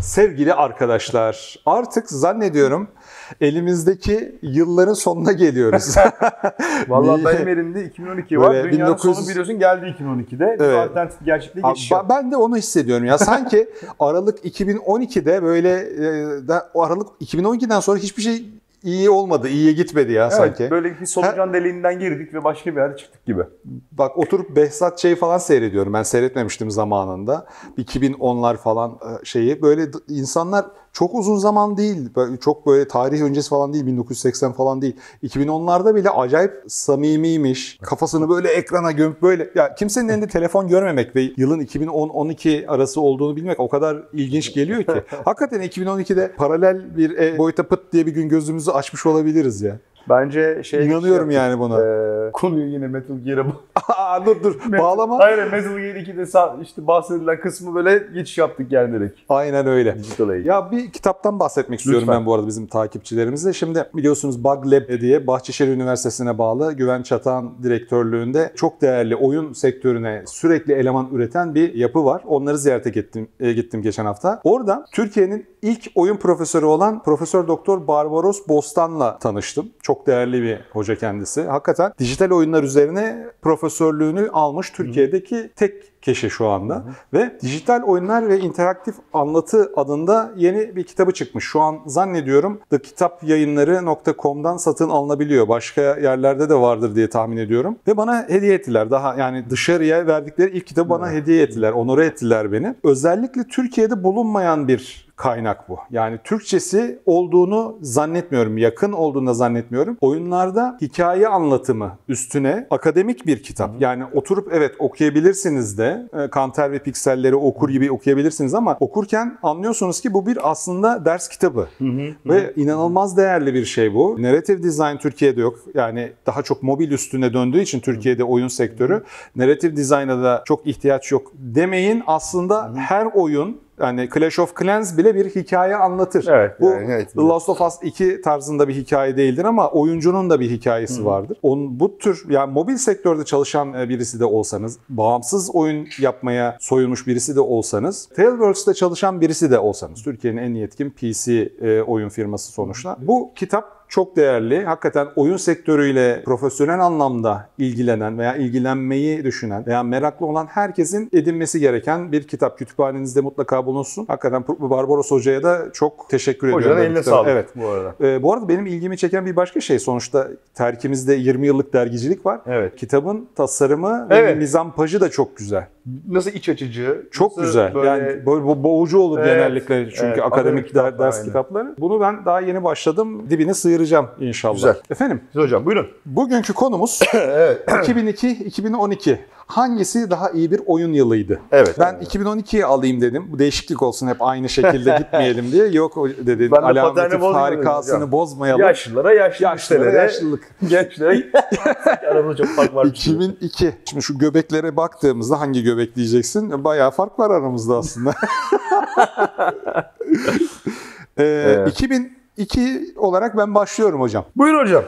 Sevgili arkadaşlar, artık zannediyorum elimizdeki yılların sonuna geliyoruz. Vallahi benim elimde 2012 var. Böyle Dünyanın 1900 sonu biliyorsun geldi 2012'de. Bir Evet. alternatif gerçekliğe yaptı. Ben de onu hissediyorum ya. Sanki Aralık 2012'de böyle e, Aralık 2012'den sonra hiçbir şey iyi olmadı, iyiye gitmedi ya Evet, sanki. böyle bir solucan deliğinden girdik ve başka bir yerde çıktık gibi. Bak oturup Behzat şey falan seyrediyorum. Ben seyretmemiştim zamanında. 2010'lar falan e, şeyi. Böyle insanlar çok uzun zaman değil. Çok böyle tarih öncesi falan değil. 1980 falan değil. 2010'larda bile acayip samimiymiş. Kafasını böyle ekrana gömüp böyle. Ya kimsenin elinde telefon görmemek ve yılın 2010-12 arası olduğunu bilmek o kadar ilginç geliyor ki. Hakikaten 2012'de paralel bir e, boyuta pıt diye bir gün gözümüzü açmış olabiliriz ya. Bence şey İnanıyorum yani buna. Ee, konuyu yine Metal Gear'a Aa, dur dur bağlama. Hayır Metal Gear 2'de sa- işte bahsedilen kısmı böyle geçiş yaptık yani direkt. Aynen öyle. Digital. Ya bir kitaptan bahsetmek istiyorum Lütfen. ben bu arada bizim takipçilerimizle. Şimdi biliyorsunuz Bug Lab diye Bahçeşehir Üniversitesi'ne bağlı Güven Çatan direktörlüğünde çok değerli oyun sektörüne sürekli eleman üreten bir yapı var. Onları ziyarete gittim, e, gittim geçen hafta. Orada Türkiye'nin ilk oyun profesörü olan Profesör Doktor Barbaros Bostan'la tanıştım. Çok değerli bir hoca kendisi. Hakikaten dijital oyunlar üzerine profesörlüğünü almış Türkiye'deki tek kişi şu anda. Ve dijital oyunlar ve interaktif anlatı adında yeni bir kitabı çıkmış. Şu an zannediyorum thekitapyayınları.com'dan satın alınabiliyor. Başka yerlerde de vardır diye tahmin ediyorum. Ve bana hediye ettiler. Daha yani dışarıya verdikleri ilk kitabı bana hediye ettiler. Onore ettiler beni. Özellikle Türkiye'de bulunmayan bir kaynak bu. Yani Türkçesi olduğunu zannetmiyorum. Yakın olduğunu da zannetmiyorum. Oyunlarda hikaye anlatımı üstüne akademik bir kitap. Yani oturup evet okuyabilirsiniz de e, Kanter ve Pikselleri okur gibi okuyabilirsiniz ama okurken anlıyorsunuz ki bu bir aslında ders kitabı. Ve inanılmaz değerli bir şey bu. Narrative design Türkiye'de yok. Yani daha çok mobil üstüne döndüğü için Türkiye'de oyun sektörü narrative design'a da çok ihtiyaç yok demeyin. Aslında her oyun yani Clash of Clans bile bir hikaye anlatır. Evet, Bu yani evet. The Last of Us 2 tarzında bir hikaye değildir ama oyuncunun da bir hikayesi vardır. Onun, bu tür yani mobil sektörde çalışan e, birisi de olsanız, bağımsız oyun yapmaya soyulmuş birisi de olsanız, Tailwords'te çalışan birisi de olsanız, Türkiye'nin en yetkin PC e, oyun firması sonuçta. Bu kitap çok değerli. Hakikaten oyun sektörüyle profesyonel anlamda ilgilenen veya ilgilenmeyi düşünen veya meraklı olan herkesin edinmesi gereken bir kitap. Kütüphanenizde mutlaka bulunsun. Hakikaten Barbaros Hoca'ya da çok teşekkür Hocanın ediyorum. eline Kitap- sağlık Evet. bu arada. Ee, bu arada benim ilgimi çeken bir başka şey. Sonuçta terkimizde 20 yıllık dergicilik var. Evet. Kitabın tasarımı Evet. ve mizampajı da çok güzel. Nasıl iç açıcı. Çok nasıl güzel. Böyle... Yani böyle bo- boğucu olur Evet, genellikle çünkü evet. akademik kitaplar, ders aynen. kitapları. Bunu ben daha yeni başladım. Dibine sıyıracağım inşallah. Güzel. Efendim, Siz hocam buyurun. bugünkü konumuz evet. 2002-2012. Hangisi daha iyi bir oyun yılıydı? Evet. Ben 2012'yi alayım dedim. Bu değişiklik olsun hep aynı şekilde gitmeyelim diye. Yok dedi. Ben bozmayalım harikasını bozmayalım. Yaşlılara yaşlı Yaşlılara yaşlılık. gençlere aramızda çok fark var. 2002. Şimdi şu göbeklere baktığımızda hangi göbek diyeceksin? Bayağı fark var aramızda aslında. ee, Evet. 2002 olarak ben başlıyorum hocam. Buyurun hocam.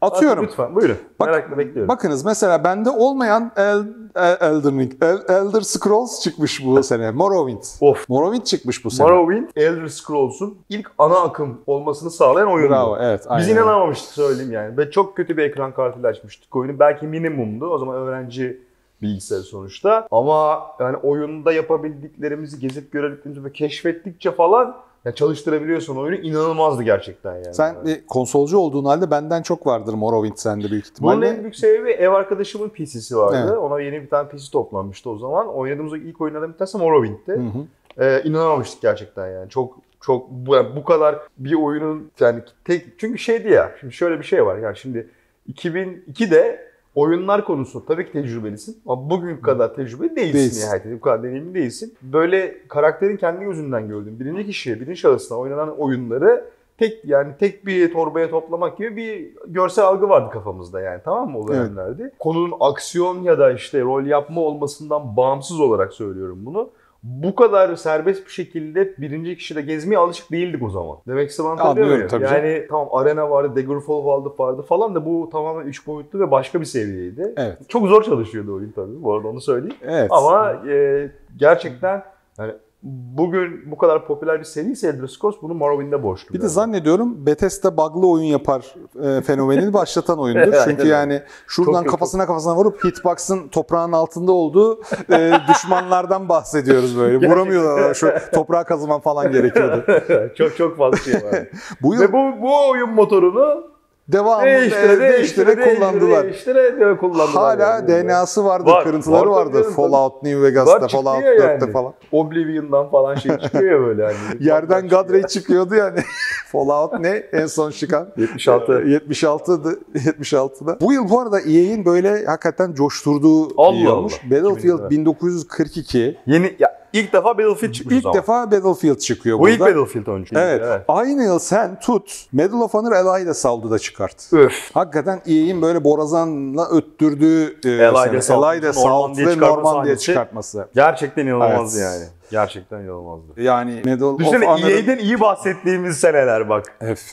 Atıyorum. Lütfen buyurun. Bak- Merakla bekliyorum. Bakınız mesela bende olmayan El, El- Elden Ring, El- Elder Scrolls çıkmış bu sene. Morrowind. Of. Morrowind çıkmış bu sene. Morrowind, Elder Scrolls'un ilk ana akım olmasını sağlayan oyundu. Bravo evet. Aynen. Biz inanamamıştık söyleyeyim yani. Ve çok kötü bir ekran kartıyla açmıştık oyunu. Belki minimumdu. O zaman öğrenci bilgisayar sonuçta. Ama yani oyunda yapabildiklerimizi, gezip görebildiklerimizi ve keşfettikçe falan ya çalıştırabiliyorsun oyunu. inanılmazdı gerçekten yani. Sen bir konsolcu olduğun halde benden çok vardır Morrowind sende büyük Bunun ihtimalle. en büyük sebebi ev arkadaşımın PC'si vardı. Evet. Ona yeni bir tane PC toplanmıştı o zaman. Oynadığımız ilk oyunlardan bir tanesi Morrowind'ti. Hı hı. Ee, inanamamıştık gerçekten yani. Çok çok bu, yani bu kadar bir oyunun yani tek çünkü şeydi ya. Şimdi şöyle bir şey var. Yani şimdi 2002'de oyunlar konusu tabii ki tecrübelisin ama bugün kadar tecrübeli değilsin, Değilsin. nihayetinde. Bu kadar deneyimli değilsin. Böyle karakterin kendi gözünden gördüğün birinci kişiye, birinci şahısına oynanan oyunları tek yani tek bir torbaya toplamak gibi bir görsel algı vardı kafamızda yani tamam mı o Evet. dönemlerde. Konunun aksiyon ya da işte rol yapma olmasından bağımsız olarak söylüyorum bunu. Bu kadar serbest bir şekilde birinci kişide gezmeye alışık değildik o zaman. Demek istediğimi anlatabiliyor muyum? tabii Yani tamam arena vardı, Daggerfall vardı, vardı falan da bu tamamen üç boyutlu ve başka bir seviyeydi. Evet. Çok zor çalışıyordu oyun tabii bu arada onu söyleyeyim. Evet. Ama e, gerçekten yani bugün bu kadar popüler bir seri ise Elder Scrolls bunu Morrowind'e borçlu. Bir de zannediyorum Bethesda bug'lı oyun yapar e, fenomenini başlatan oyundur. Çünkü yani şuradan Çok- kafasına kafasına vurup hitbox'ın toprağın altında olduğu e, düşmanlardan bahsediyoruz böyle. Vuramıyorlar. Şu toprağa kazıman falan gerekiyordu. çok çok fazla şey var. Bu yıl Ve bu, bu oyun motorunu devamlı değiştire, e, değiştire, değiştire kullandılar. Değiştire, değiştire kullandılar. Hala yani. DNA'sı vardı, Var, kırıntıları var vardı. tabii, Fallout New Vegas'ta, Var, Fallout çıkıyor 4'te yani. falan. Oblivion'dan falan şey çıkıyor ya böyle hani. Yerden Godray çıkıyordu yani. Fallout ne? En son çıkan. 76. 76'dı 76'da. Bu yıl bu arada EA'in böyle hakikaten coşturduğu Allah bir yıl olmuş. Allah. Battlefield 2000'de. 1942 Yeni ya ilk defa Battlefield çıkmış ilk defa Battlefield çıkıyor Bu ilk burada. Battlefield oyuncu. Evet. Aynı yıl sen tut Medal of Honor Allied Saldı'da çıkart. Öf. Hakikaten EA'in böyle borazanla öttürdüğü e, Allied sene. Assault, Allied Assault Normandiya ve çıkartma Normandiya sahnesi. çıkartması. Gerçekten inanılmazdı Evet. yani. Gerçekten inanılmazdı. Yani Medal Düşünsene of Honor'ın... EA'den iyi bahsettiğimiz seneler bak.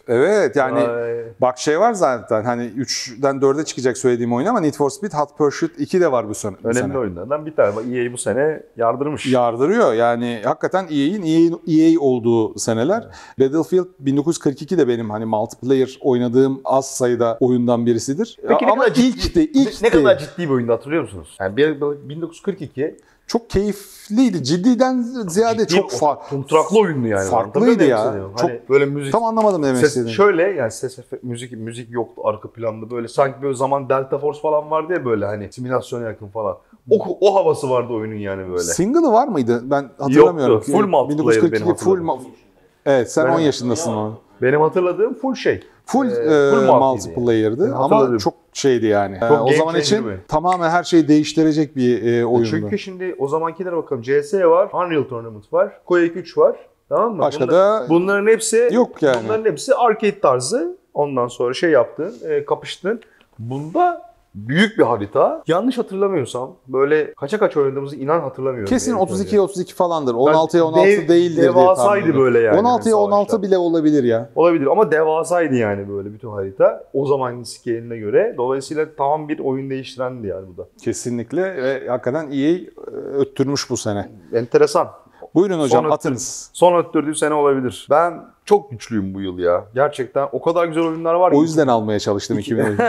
Evet yani Ay. bak şey var zaten hani 3'den 4'e çıkacak söylediğim oyun ama Need for Speed Hot Pursuit 2 de var bu sene. Önemli sene. oyunlardan bir tane. Bak EA bu sene yardırmış. Yardırıyor yani hakikaten EA'in EA, EA olduğu seneler. Battlefield 1942 de benim hani multiplayer oynadığım az sayıda oyundan birisidir. Peki ne ama kadar ciddi, ilk de ilk ne, ne kadar ciddi bir oyundu hatırlıyor musunuz? Yani bir- 1942 çok keyifliydi. Ciddiden ziyade ciddi çok farklı. kontraklı oyundu yani. Farklıydı ya. istediğimi? Çok- Hani böyle müzik Tam anlamadım demek Ses, istediğini. şöyle yani ses müzik müzik yoktu arka planda böyle sanki böyle zaman Delta Force falan vardı ya böyle hani simülasyona yakın falan. O, o havası vardı oyunun yani böyle. Single'ı var mıydı? Ben hatırlamıyorum. Yoktu. Full multiplayer benim 1942 full hatırladığım. ma- Evet sen Ben- 10 yaşındasın o. Benim hatırladığım full şey. Full, Ee, e, full multiplayer'dı yani. ama çok şeydi yani. Çok Ee, o zaman changer için oyun. tamamen her şeyi değiştirecek bir e, oyundu. Çünkü şimdi o zamankilere bakalım. CS var, Unreal Tournament var, Quake 3 var. Tamam mı? Başka Bunlar- da bunların hepsi yok yani. Bunların hepsi arcade tarzı. Ondan sonra şey yaptın, e, kapıştın. Bunda büyük bir harita. Yanlış hatırlamıyorsam böyle kaça kaç oynadığımızı inan hatırlamıyorum. Kesin yani. 32 32 falandır. 16'ya 16 dev- değildir diye devasaydı ediyorum. böyle yani 16'ya hani 16 savaşta. bile olabilir ya. Olabilir ama devasaydı yani böyle bütün harita. O zamanın scale'ine göre. Dolayısıyla tamam bir oyun değiştirendi yani bu da. Kesinlikle ve hakikaten EA e, öttürmüş bu sene. Enteresan. Buyurun hocam Sonra- atınız. Son öttürdüğü sene olabilir. Ben çok güçlüyüm bu yıl ya. Gerçekten o kadar güzel oyunlar var. O ki. yüzden almaya çalıştım 2012.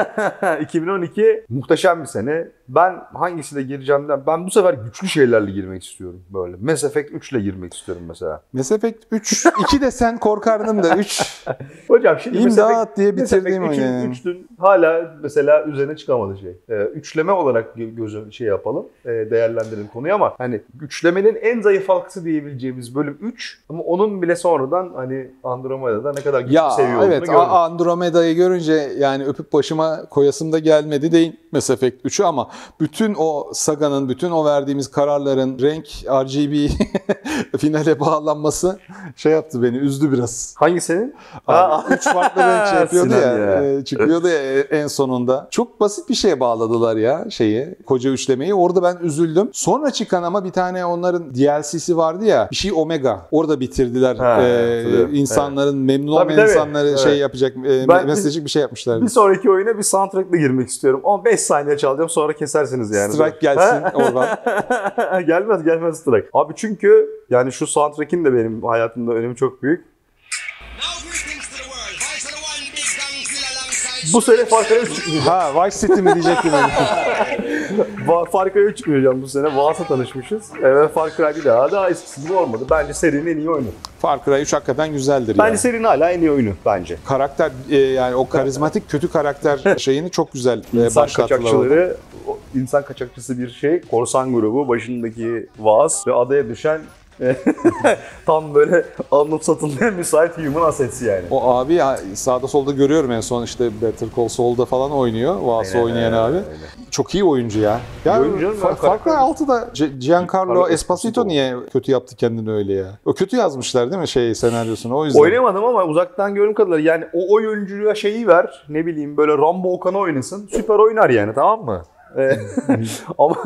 2012 muhteşem bir sene. Ben hangisiyle gireceğimden ben bu sefer güçlü şeylerle girmek istiyorum böyle. Mass Effect 3 ile girmek istiyorum mesela. Mass Effect 3 2 de sen korkardım da 3 Hocam şimdi Mass Effect- İmdat diye Mass Effect bitirdiğim oyun üçün- yani. üçtün hala mesela üzerine çıkamadı şey. Ee, üçleme olarak gö- gözü şey yapalım. e, değerlendirelim konuyu ama hani üçlemenin en zayıf halkası diyebileceğimiz bölüm 3 ama onun bile sonradan hani Andromeda'da ne kadar güçlü Ya seviye olduğunu evet gördük. A- Andromeda'yı görünce yani öpüp başıma koyasım da gelmedi değil Mass Effect 3'ü ama bütün o saganın, bütün o verdiğimiz kararların renk RGB finale bağlanması şey yaptı beni, üzdü biraz. Hangisinin? Abi, üç farklı renk şey yapıyordu ya, ya. e, çıkıyordu ya en sonunda. Çok basit bir şeye bağladılar ya şeyi, koca üçlemeyi. Orada ben üzüldüm. Sonra çıkan ama bir tane onların DLC'si vardı ya, bir şey Omega. Orada bitirdiler. Ha, Ee, insanların memnun Tabii, olmayan tabii. insanları Evet. şey yapacak, e, Ben- mesajcık bir şey yapmışlardı. Bir sonraki oyuna bir soundtrack'la girmek istiyorum. 15 saniye çalacağım sonra kesersiniz yani. Strike gelsin oradan. gelmez gelmez strike. Abi çünkü yani şu soundtrack'in de benim hayatımda önemi çok büyük. Bu sene Far Cry 3 çıkmayacak. Ha Vice City mi diyecektim Far Cry 3 çıkmayacağım bu sene. Vaas'a tanışmışız. E, ve Far Cry bir daha daha eskisi gibi olmadı. Bence serinin en iyi oyunu. Far Cry 3 hakikaten güzeldir Bence ya. serinin hala en iyi oyunu bence. Karakter e, yani o karizmatik kötü karakter şeyini çok güzel e, İnsan başlattılar. kaçakçıları, o insan kaçakçısı bir şey. Korsan grubu başındaki Vaas ve adaya düşen tam böyle alınıp satılmaya müsait human assets yani. O abi ya sağda solda görüyorum en son işte Better Call Saul'da falan oynuyor. Vas'ı Aynen, oynayan abi. aynen. Çok iyi oyuncu ya. Ya oyuncu Fa- Far Cry karakter- 6'da G- Giancarlo Carlo Esposito Esposito. niye kötü yaptı kendini öyle ya? O kötü yazmışlar değil mi şey senaryosunu o yüzden. Oynamadım ama uzaktan gördüğüm kadarıyla yani o oyuncuya şeyi ver ne bileyim böyle Rambo Okan'ı oynasın süper oynar yani tamam mı? Ee, ama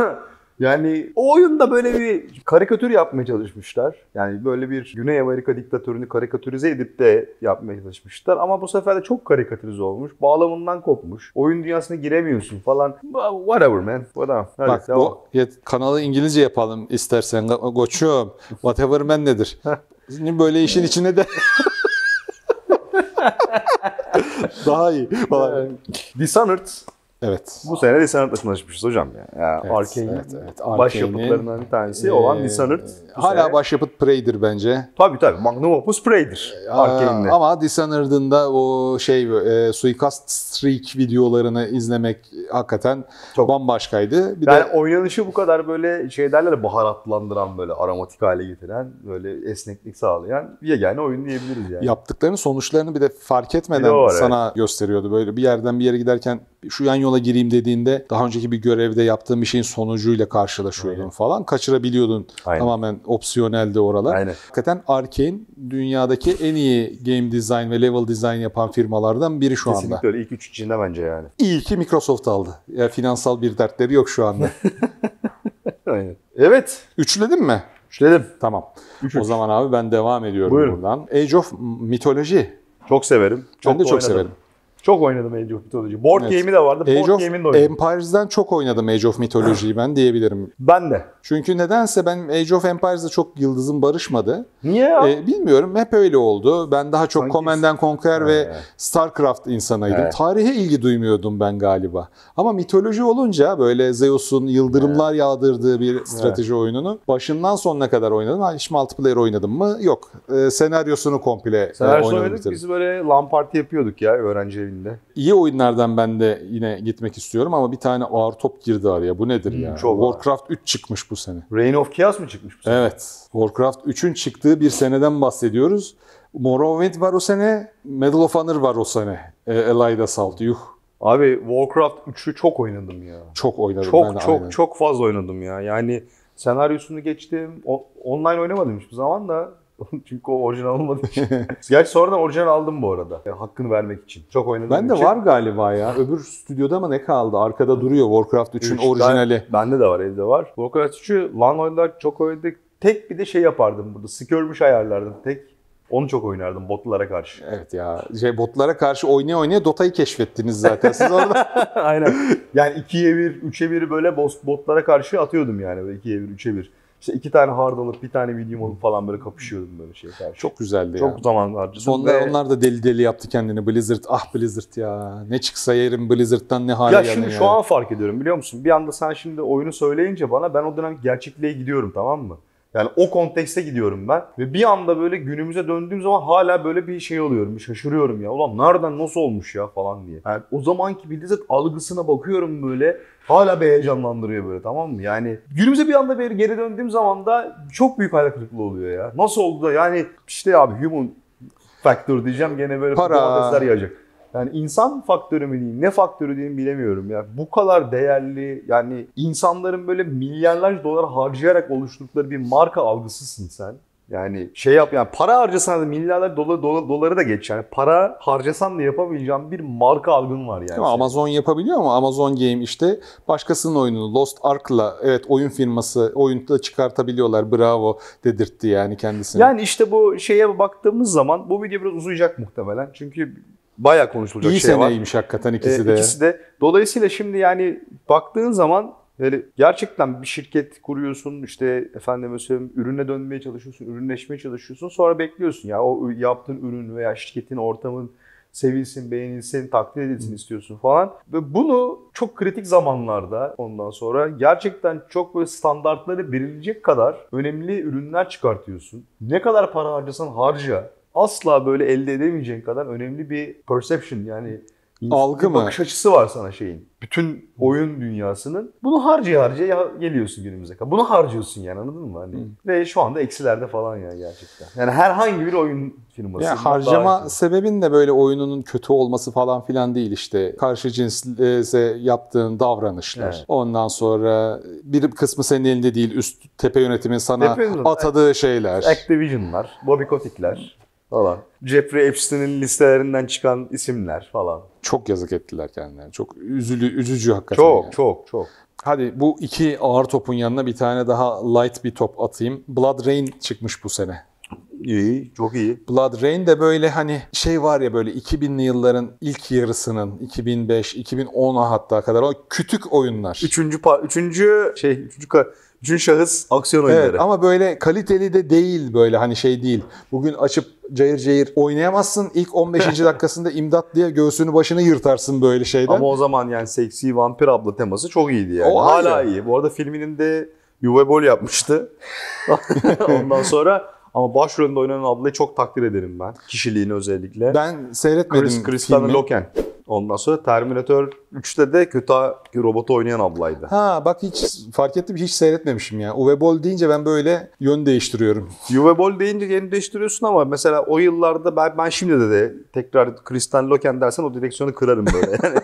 Yani o oyunda böyle bir karikatür yapmaya çalışmışlar. Yani böyle bir Güney Amerika diktatörünü karikatürize edip de yapmaya çalışmışlar. Ama bu sefer de çok karikatürize olmuş. Bağlamından kopmuş. Oyun dünyasına giremiyorsun falan. Whatever man. Whatever. Hadi, Bak devam. bu ya, kanalı İngilizce yapalım istersen. Go- Koçum. Whatever man nedir? Şimdi böyle işin içine de daha iyi. falan. Yani Dishonored. Evet. Bu sene Dishonored'la tanışmışız hocam ya. ya Evet, Arkane'in evet, evet. baş Arkane'in, yapıtlarından bir tanesi olan Ee, Dishonored. bu Hala sene- başyapıt Prey'dir bence. Tabii tabii. Magnum Opus Prey'dir. Arkane'de. Aa, Ama Dishonored'ın da o şey e, suikast streak videolarını izlemek hakikaten Çok- bambaşkaydı. Bir Yani de oynanışı bu kadar böyle şey derler baharatlandıran böyle aromatik hale getiren böyle esneklik sağlayan bir yegane oyun diyebiliriz yani. yaptıklarının sonuçlarını bir de fark etmeden var, sana gösteriyordu. Böyle bir yerden bir yere giderken şu yan yola gireyim dediğinde daha önceki bir görevde yaptığın bir şeyin sonucuyla karşılaşıyordun Aynen. falan. Kaçırabiliyordun. Aynen. Tamamen opsiyoneldi oralar. Aynen. Hakikaten Arkane dünyadaki en iyi game design ve level design yapan firmalardan biri şu anda. Kesinlikle öyle ilk üç içinde bence yani. İyi ki Microsoft aldı. Ya finansal bir dertleri yok şu anda. Aynen. Evet. Üçledin mi? Üçledim. Tamam. Üç, O üç. zaman abi ben devam ediyorum Buyurun. buradan. Age of Mythology. Çok severim. ben de çok oynadım. severim. Çok oynadım Age of Mythology. Board Evet. game'i de vardı. Board Age of game'ini de oynadım. Empires'den çok oynadım Age of Mythology'yi ben diyebilirim. ben de. Çünkü nedense ben Age of Empires'da çok yıldızım barışmadı. Niye ya? Ee, bilmiyorum hep öyle oldu. Ben daha çok Sanki- Command and Conquer ve Evet. StarCraft insanıydım. Evet. Tarihe ilgi duymuyordum ben galiba. Ama mitoloji olunca böyle Zeus'un yıldırımlar yağdırdığı bir strateji oyununu başından sonuna kadar oynadım. Hiç multiplayer oynadım mı? Yok. Ee, senaryosunu komple e, Sen her şey oynadım. Biz böyle LAN party yapıyorduk ya öğrenci evinde. İyi oyunlardan ben de yine gitmek istiyorum ama bir tane ağır top girdi araya. Bu nedir ya? Hmm, çok ağır. Warcraft 3 çıkmış bu sene. Reign of Chaos mu çıkmış bu sene? Evet. Warcraft 3'ün çıktığı bir seneden bahsediyoruz. Morrowind var o sene, Medal of Honor var o sene. E, Assault. Yuh. Abi Warcraft 3'ü çok oynadım ya. Çok oynadım ben Çok de çok aynen. çok fazla oynadım ya. Yani senaryosunu geçtim. O- online oynamadım hiçbir zaman da. Çünkü o orijinal olmadığı için. Gerçi sonradan orijinal aldım bu arada. Yani hakkını vermek için. Çok oynadım. Ben de var galiba ya. Öbür stüdyoda mı ne kaldı? Arkada duruyor Warcraft 3'ün orijinali. Evet ya. Şey, botlara karşı oynaya oynaya Dota'yı keşfettiniz zaten. Siz orada Aynen. Yani 2'ye 1, 3'e 1 böyle botlara karşı atıyordum yani. Böyle 2'ye 1, 3'e 1. İşte iki tane hard alıp bir tane medium alıp falan böyle kapışıyordum böyle şeye karşı. çok güzeldi çok ya. zaman harcadım. Sonra ve- onlar da deli deli yaptı kendini. Blizzard, ah Blizzard ya. Ne çıksa yerim Blizzard'dan ne hale Ya şimdi ya. şu an fark ediyorum biliyor musun? Bir anda sen şimdi oyunu söyleyince bana ben o dönem gerçekliğe gidiyorum tamam mı? Yani o kontekste gidiyorum ben. Ve bir anda böyle günümüze döndüğüm zaman hala böyle bir şey oluyorum. Bir şaşırıyorum ya. Ulan nereden nasıl olmuş ya falan diye. Yani o zamanki Blizzard algısına bakıyorum böyle. Hala bir heyecanlandırıyor böyle tamam mı? Yani günümüze bir anda bir geri döndüğüm zaman da çok büyük hayal kırıklığı oluyor ya. Nasıl oldu da yani işte abi human factor diyeceğim gene böyle domatesler yiyecek. Yani insan faktörü mü diyeyim, ne faktörü diyeyim bilemiyorum ya. Bu kadar değerli yani insanların böyle milyarlarca dolar harcayarak oluşturdukları bir marka algısısın sen. Yani şey yap yani para harcasan da milyarlar dolar, dolar, doları da geç yani para harcasan da yapamayacağın bir marka algın var yani. Ama Amazon yapabiliyor ama Amazon Game işte başkasının oyununu Lost Ark'la evet oyun firması oyunda çıkartabiliyorlar. Bravo dedirtti yani kendisine. Yani işte bu şeye baktığımız zaman bu video biraz uzayacak muhtemelen. Çünkü bayağı konuşulacak İyi şey var. seneymiş hakikaten ikisi Ee, de. İkisi de. Dolayısıyla şimdi yani baktığın zaman böyle gerçekten bir şirket kuruyorsun işte efendime söyleyeyim ürüne dönmeye çalışıyorsun, ürünleşmeye çalışıyorsun. Sonra bekliyorsun ya o yaptığın ürün veya şirketin ortamın sevilsin, beğenilsin, takdir edilsin istiyorsun falan. Ve bunu çok kritik zamanlarda ondan sonra gerçekten çok böyle standartları belirleyecek kadar önemli ürünler çıkartıyorsun. Ne kadar para harcasan harca asla böyle elde edemeyeceğin kadar önemli bir perception yani Algı mı? bakış açısı var sana şeyin. Bütün oyun dünyasının. Bunu harcaya harcaya ya- geliyorsun günümüze kadar. Bunu harcıyorsun yani anladın mı? Hani Ve şu anda eksilerde falan yani gerçekten. Yani herhangi bir oyun firması. Ya bundan harcama sebebin de böyle oyununun kötü olması falan filan değil işte. Karşı cinsle yaptığın davranışlar. Evet. Ondan sonra bir kısmı senin elinde değil. Üst tepe yönetimin sana Tepe atadığı şeyler. Activision'lar, Bobby Kotick'ler falan. Jeffrey Epstein'in listelerinden çıkan isimler falan. Çok yazık ettiler kendilerine. Çok üzülü, üzücü hakikaten. Çok yani. çok çok. Hadi bu iki ağır topun yanına bir tane daha light bir top atayım. Blood Rain çıkmış bu sene. İyi, çok iyi. Blood Rain de böyle hani şey var ya böyle 2000'li yılların ilk yarısının 2005, 2010'a hatta kadar o kütük oyunlar. Üçüncü, üçüncü şey, üçüncü, üçüncü şahıs aksiyon oyunları. Evet ama böyle kaliteli de değil böyle hani şey değil. Bugün açıp cayır cayır oynayamazsın. İlk 15. dakikasında imdat diye göğsünü başını yırtarsın böyle şeyden. Ama o zaman yani seksi vampir abla teması çok iyiydi yani. O Hala ayrı. iyi. Bu arada filminin de Uwe Boll yapmıştı. Ondan sonra ama başrolünde oynayan ablayı çok takdir ederim ben. Kişiliğini özellikle. ben seyretmedim Chris Kristen filmi. Loken. Ondan sonra Terminator 3'te de kötü robotu oynayan ablaydı. Ha bak hiç fark ettim hiç seyretmemişim ya. Uwe Boll deyince ben böyle yön değiştiriyorum. Uwe Boll deyince yeni değiştiriyorsun ama mesela o yıllarda ben, ben şimdi de, de tekrar Kristen Loken dersen o direksiyonu kırarım böyle. Yani.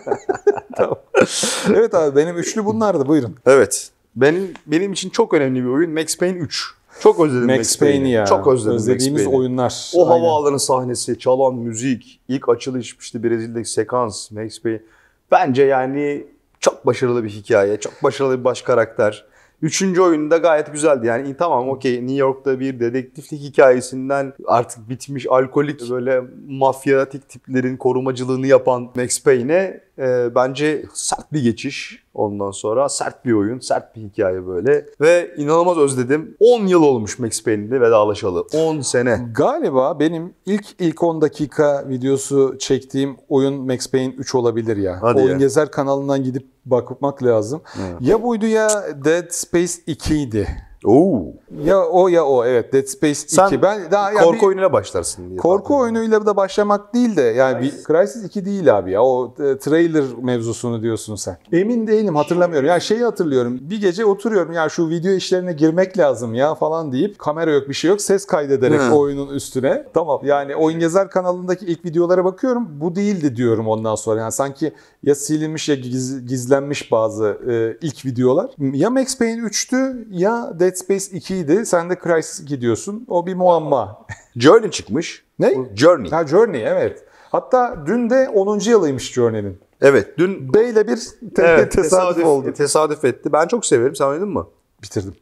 evet abi benim üçlü bunlardı buyurun. evet. Benim benim için çok önemli bir oyun Max Payne 3. Çok özledim Max, Max Payne ya. Çok özledim Özlediğimiz Max Payne'i. oyunlar. O Aynen. havaalanı sahnesi, çalan müzik, ilk açılış işte Brezilya'daki sekans, Max Payne. Bence yani çok başarılı bir hikaye, çok başarılı bir baş karakter. Üçüncü oyunda gayet güzeldi. Yani tamam okey New York'ta bir dedektiflik hikayesinden artık bitmiş alkolik böyle mafyatik tiplerin korumacılığını yapan Max Payne'e e, bence sert bir geçiş. Ondan sonra sert bir oyun, sert bir hikaye böyle. Ve inanılmaz özledim. 10 yıl olmuş Max Payne'le vedalaşalı. 10 sene. Galiba benim ilk ilk 10 dakika videosu çektiğim oyun Max Payne 3 olabilir ya. Hadi ya. Oyun Gezer kanalından gidip bakmak lazım. Ya buydu ya Dead Space 2 idi. Oo. Ya o ya o evet Dead Space 2. Sen ben daha korku bir- oyunuyla başlarsın diye. Korku oyunuyla da başlamak değil de yani bir Crysis 2 değil abi ya o e, trailer mevzusunu diyorsun sen. Emin değilim hatırlamıyorum. Ya şeyi hatırlıyorum. Bir gece oturuyorum ya şu video işlerine girmek lazım ya falan deyip kamera yok bir şey yok ses kaydederek Hı. oyunun üstüne. Tamam yani Oyun Gezer kanalındaki ilk videolara bakıyorum. Bu değildi diyorum ondan sonra. Yani sanki ya silinmiş ya giz- gizlenmiş bazı e, ilk videolar. Ya Max Payne 3'tü ya Dead Space 2 idi. Sen de Crysis 2 diyorsun. O bir muamma. Journey çıkmış. Ne? Journey. Ha Journey evet. Hatta dün de 10. yılıymış Journey'nin. Evet dün B ile bir te- evet, tesadüf, oldu. Tesadüf etti. Ben çok severim. Sen oynadın mı? Bitirdim.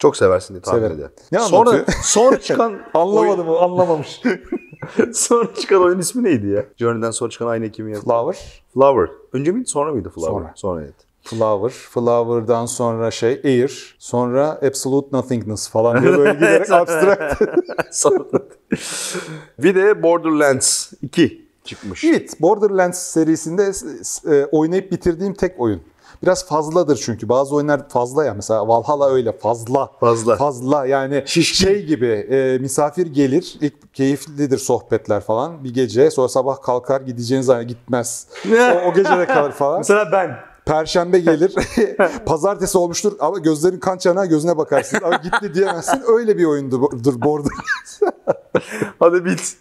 Çok seversin diye tahmin Severim. ediyorum. Ne sonra, sonra çıkan Anlamadım o anlamamış. oyun- sonra çıkan oyun ismi neydi ya? Journey'den sonra çıkan aynı ekibin yazdı. Flower. Flower. Önce miydi sonra mıydı Flower? Sonra. Sonra evet. Flower. Flower'dan sonra şey Air. Sonra Absolute Nothingness falan diye böyle giderek abstract. Bir de Borderlands 2 çıkmış. evet. Borderlands serisinde e, oynayıp bitirdiğim tek oyun. Biraz fazladır çünkü. Bazı oyunlar fazla ya. Mesela Valhalla öyle fazla. Fazla. Fazla yani şey gibi e, misafir gelir. ilk keyiflidir sohbetler falan. Bir gece sonra sabah kalkar gideceğiniz zaman gitmez. o, o gece de kalır falan. Mesela ben. Perşembe gelir. Pazartesi olmuştur ama gözlerin kan çanağı gözüne bakarsın. Ama gitti diyemezsin. Öyle bir oyundur Borderlands. Hadi bit.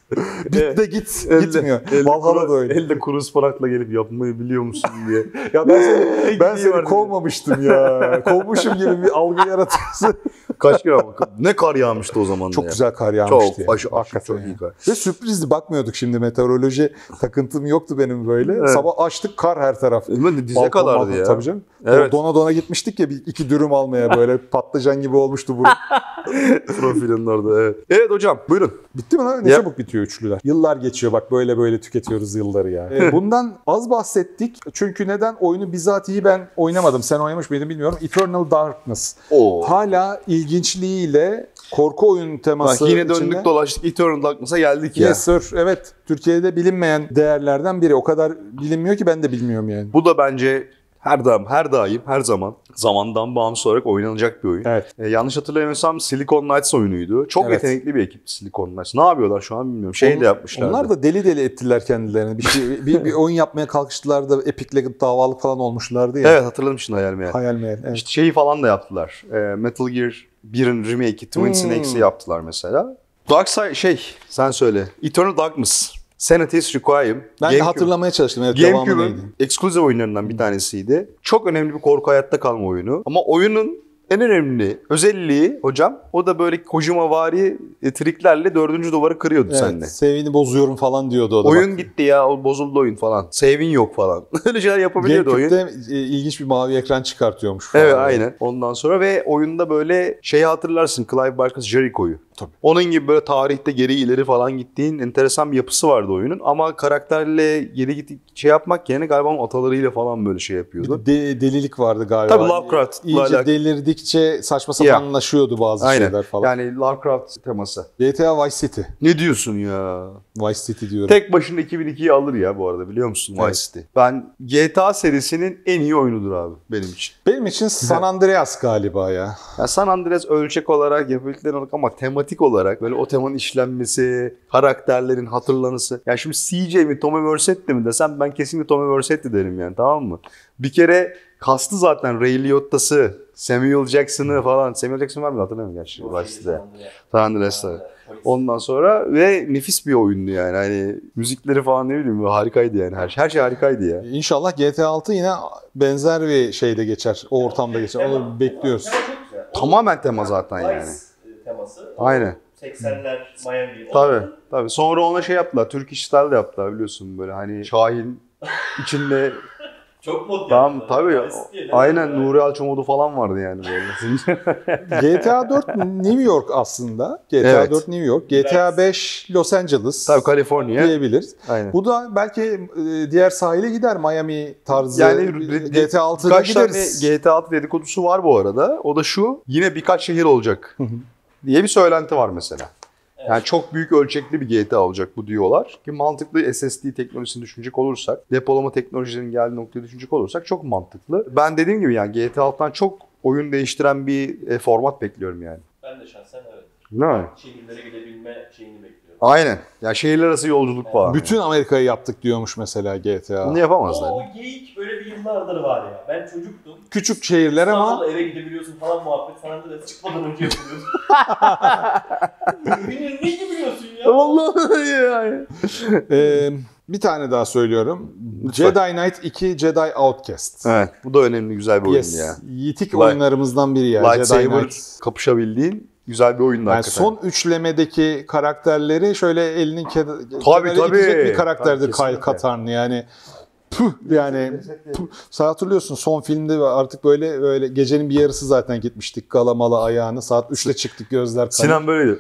Bit de git. Elde- gitmiyor. elde Valhalla da öyle. Elde kuru ıspanakla gelip yapmayı biliyor musun diye. Ya ben seni, ben seni kovmamıştım ya. Kovmuşum gibi bir algı yaratıyorsun. Kaç kere ama ne kar yağmıştı o zaman Çok ya. güzel kar yağmıştı. Çok aşı, aşı çok iyi kar. Ve sürprizdi bakmıyorduk şimdi meteoroloji takıntım yoktu benim böyle. Sabah açtık kar her taraf. Mi? Dize Balkon, kadardı balkon. ya. Tabii canım. Evet. Dona dona gitmiştik ya bir iki dürüm almaya böyle patlıcan gibi olmuştu burun. Profilin orada evet. Evet hocam buyurun. Bitti mi lan? Ne Ya. çabuk bitiyor üçlüler. Yıllar geçiyor bak böyle böyle tüketiyoruz yılları ya. E, bundan az bahsettik. Çünkü neden? Oyunu bizatihi ben oynamadım. Sen oynamış mıydın bilmiyorum. Eternal Darkness. Oo. Hala ilginçliğiyle korku oyun Bak, teması yine döndük içinde- dolaştık Eternal Darkness'a geldik ya. Yes sir. Evet. Türkiye'de bilinmeyen değerlerden biri. O kadar bilinmiyor ki ben de bilmiyorum yani. Bu da bence her daim, her daim, her zaman zamandan bağımsız olarak oynanacak bir oyun. Evet. Ee, yanlış hatırlamıyorsam Silicon Knights oyunuydu. Çok Evet. yetenekli bir ekip Silicon Knights. Ne yapıyorlar şu an bilmiyorum. Şey de yapmışlardı. Onlar da deli deli ettiler kendilerini. Bir, şey, bir, bir oyun yapmaya kalkıştılar da Epic'le davalık falan olmuşlardı ya. Evet hatırladım şimdi hayal meyal. Hayal meyal. Evet. İşte şeyi falan da yaptılar. Ee, Metal Gear 1'in remake'i Twin Hmm. Snakes'i yaptılar mesela. Dark Side şey sen söyle. Eternal Darkness. Sanity's Requiem. Ben de GameCube- hatırlamaya çalıştım. Evet? GameCube'un ekskluziv oyunlarından bir tanesiydi. Çok önemli bir korku hayatta kalma oyunu. Ama oyunun en önemli özelliği hocam o da böyle Kojima vari e, triklerle dördüncü duvarı kırıyordu Evet, seninle. sevini bozuyorum falan diyordu o da. Oyun Bak, gitti ya, o bozuldu oyun falan. Save'in yok falan. Öyle şeyler yapabiliyordu oyun. GameCube'de e, ilginç bir mavi ekran çıkartıyormuş. falan. Evet aynen. Ondan sonra ve oyunda böyle şeyi hatırlarsın Clive Barker's Jericho'yu. Tabii. Onun gibi böyle tarihte geri ileri falan gittiğin enteresan bir yapısı vardı oyunun. Ama karakterle geri gidip şey yapmak yerine galiba onun atalarıyla falan böyle şey yapıyordu. de delilik vardı galiba. Tabii Lovecraft'la İyice alakalı. Delirdikçe saçma sapanlaşıyordu bazı Aynen. şeyler falan. Yani Lovecraft teması. GTA Vice City. Ne diyorsun ya? Vice City diyorum. Tek başına 2002'yi alır ya bu arada biliyor musun Vice Evet. City? Ben GTA serisinin en iyi oyunudur abi benim için. Benim için San Andreas galiba ya. Ya San Andreas ölçek olarak, yapabildikleri olarak ama tematik olarak böyle o temanın işlenmesi, karakterlerin hatırlanısı. Ya şimdi CJ mi Tommy Vercetti mi desem ben kesinlikle Tommy Vercetti derim yani tamam mı? Bir kere kastı zaten Ray Liotta'sı, Samuel Jackson'ı falan. Samuel Jackson var mı hatırlamıyorum gerçi. Vice'de. San Andreas'ta. Ondan sonra ve nefis bir oyundu yani. Hani müzikleri falan ne bileyim harikaydı yani. Her, her şey harikaydı ya. İnşallah GTA 6 yine benzer bir şeyde geçer. O ortamda geçer. Onu bekliyoruz. Tamamen tema zaten yani. e, teması. Aynen. 80'ler Miami. Tabii. Tabii. Sonra ona şey yaptılar. Turkish style de yaptılar biliyorsun böyle hani Şahin içinde Çok mod tam yaptılar. tabii diye, aynen evet. Nuri Alço modu falan vardı yani böyle. GTA 4 New York aslında. GTA Evet. 4 New York. GTA 5 Los Angeles tabii Kaliforniya. diyebiliriz. Aynen. Bu da belki e, diğer sahile gider Miami tarzı. Yani GTA 6'da birkaç tane gideriz. GTA 6 dedikodusu var bu arada. O da şu. Yine birkaç şehir olacak. diye bir söylenti var mesela. Yani çok büyük ölçekli bir GTA olacak bu diyorlar. Ki mantıklı SSD teknolojisini düşünecek olursak, depolama teknolojilerinin geldiği noktayı düşünecek olursak çok mantıklı. Ben dediğim gibi yani GTA 6'dan çok oyun değiştiren bir e, format bekliyorum yani. Ben de şahsen evet. Mi? Şehirlere gidebilme şeyini bekliyorum. Aynen. Ya şehirler arası yolculuk falan. Bütün Amerika'yı yaptık diyormuş mesela GTA. Bunu yapamazlar. O, o geyik böyle bir yıllardır var ya. Ben çocuktum. Küçük şehirler ama İstanbul'a eve gidebiliyorsun falan muhabbet falan da çıkmadan önce yapılıyordu. Beni ne gibi biliyorsun ya? Vallahi yani. bir tane daha söylüyorum. Lütfen. Jedi Knight 2 Jedi Outcast. Evet. Bu da önemli güzel bir Yes. ya. Yitik Light- oyunlarımızdan biri ya. Jedi Lightsaber Knight. kapışabildiğin güzel bir oyundu Yani hakikaten. son üçlemedeki karakterleri şöyle elinin ked- Tabii, bir karakterdir Tabii, Kyle. Katarn yani. Puh yani puh. Sen hatırlıyorsun son filmde artık böyle böyle gecenin bir yarısı zaten gitmiştik galamalı ayağını saat 3'te çıktık gözler kan. Sinan böyleydi.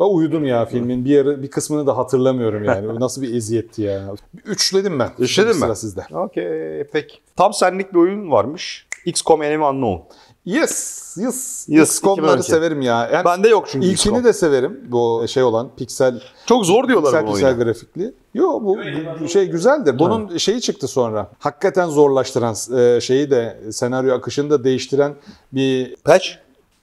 Ben uyudum ya filmin bir yarı bir kısmını da hatırlamıyorum yani. Nasıl bir eziyetti ya. Üçledim ben. Üçledin Şimdi mi? Sıra sizde. Okey peki. Tam senlik bir oyun varmış. XCOM Enemy Unknown. Yes, yes. Yes, 2012. severim ya. Yani Bende yok çünkü İlkini de severim. Bu şey olan piksel Çok zor diyorlar piksel bu piksel oyuna. grafikli. Yo bu, bu şey güzeldir. Bunun şeyi çıktı sonra. Hakikaten zorlaştıran e, şeyi de senaryo akışını da değiştiren bir Patch,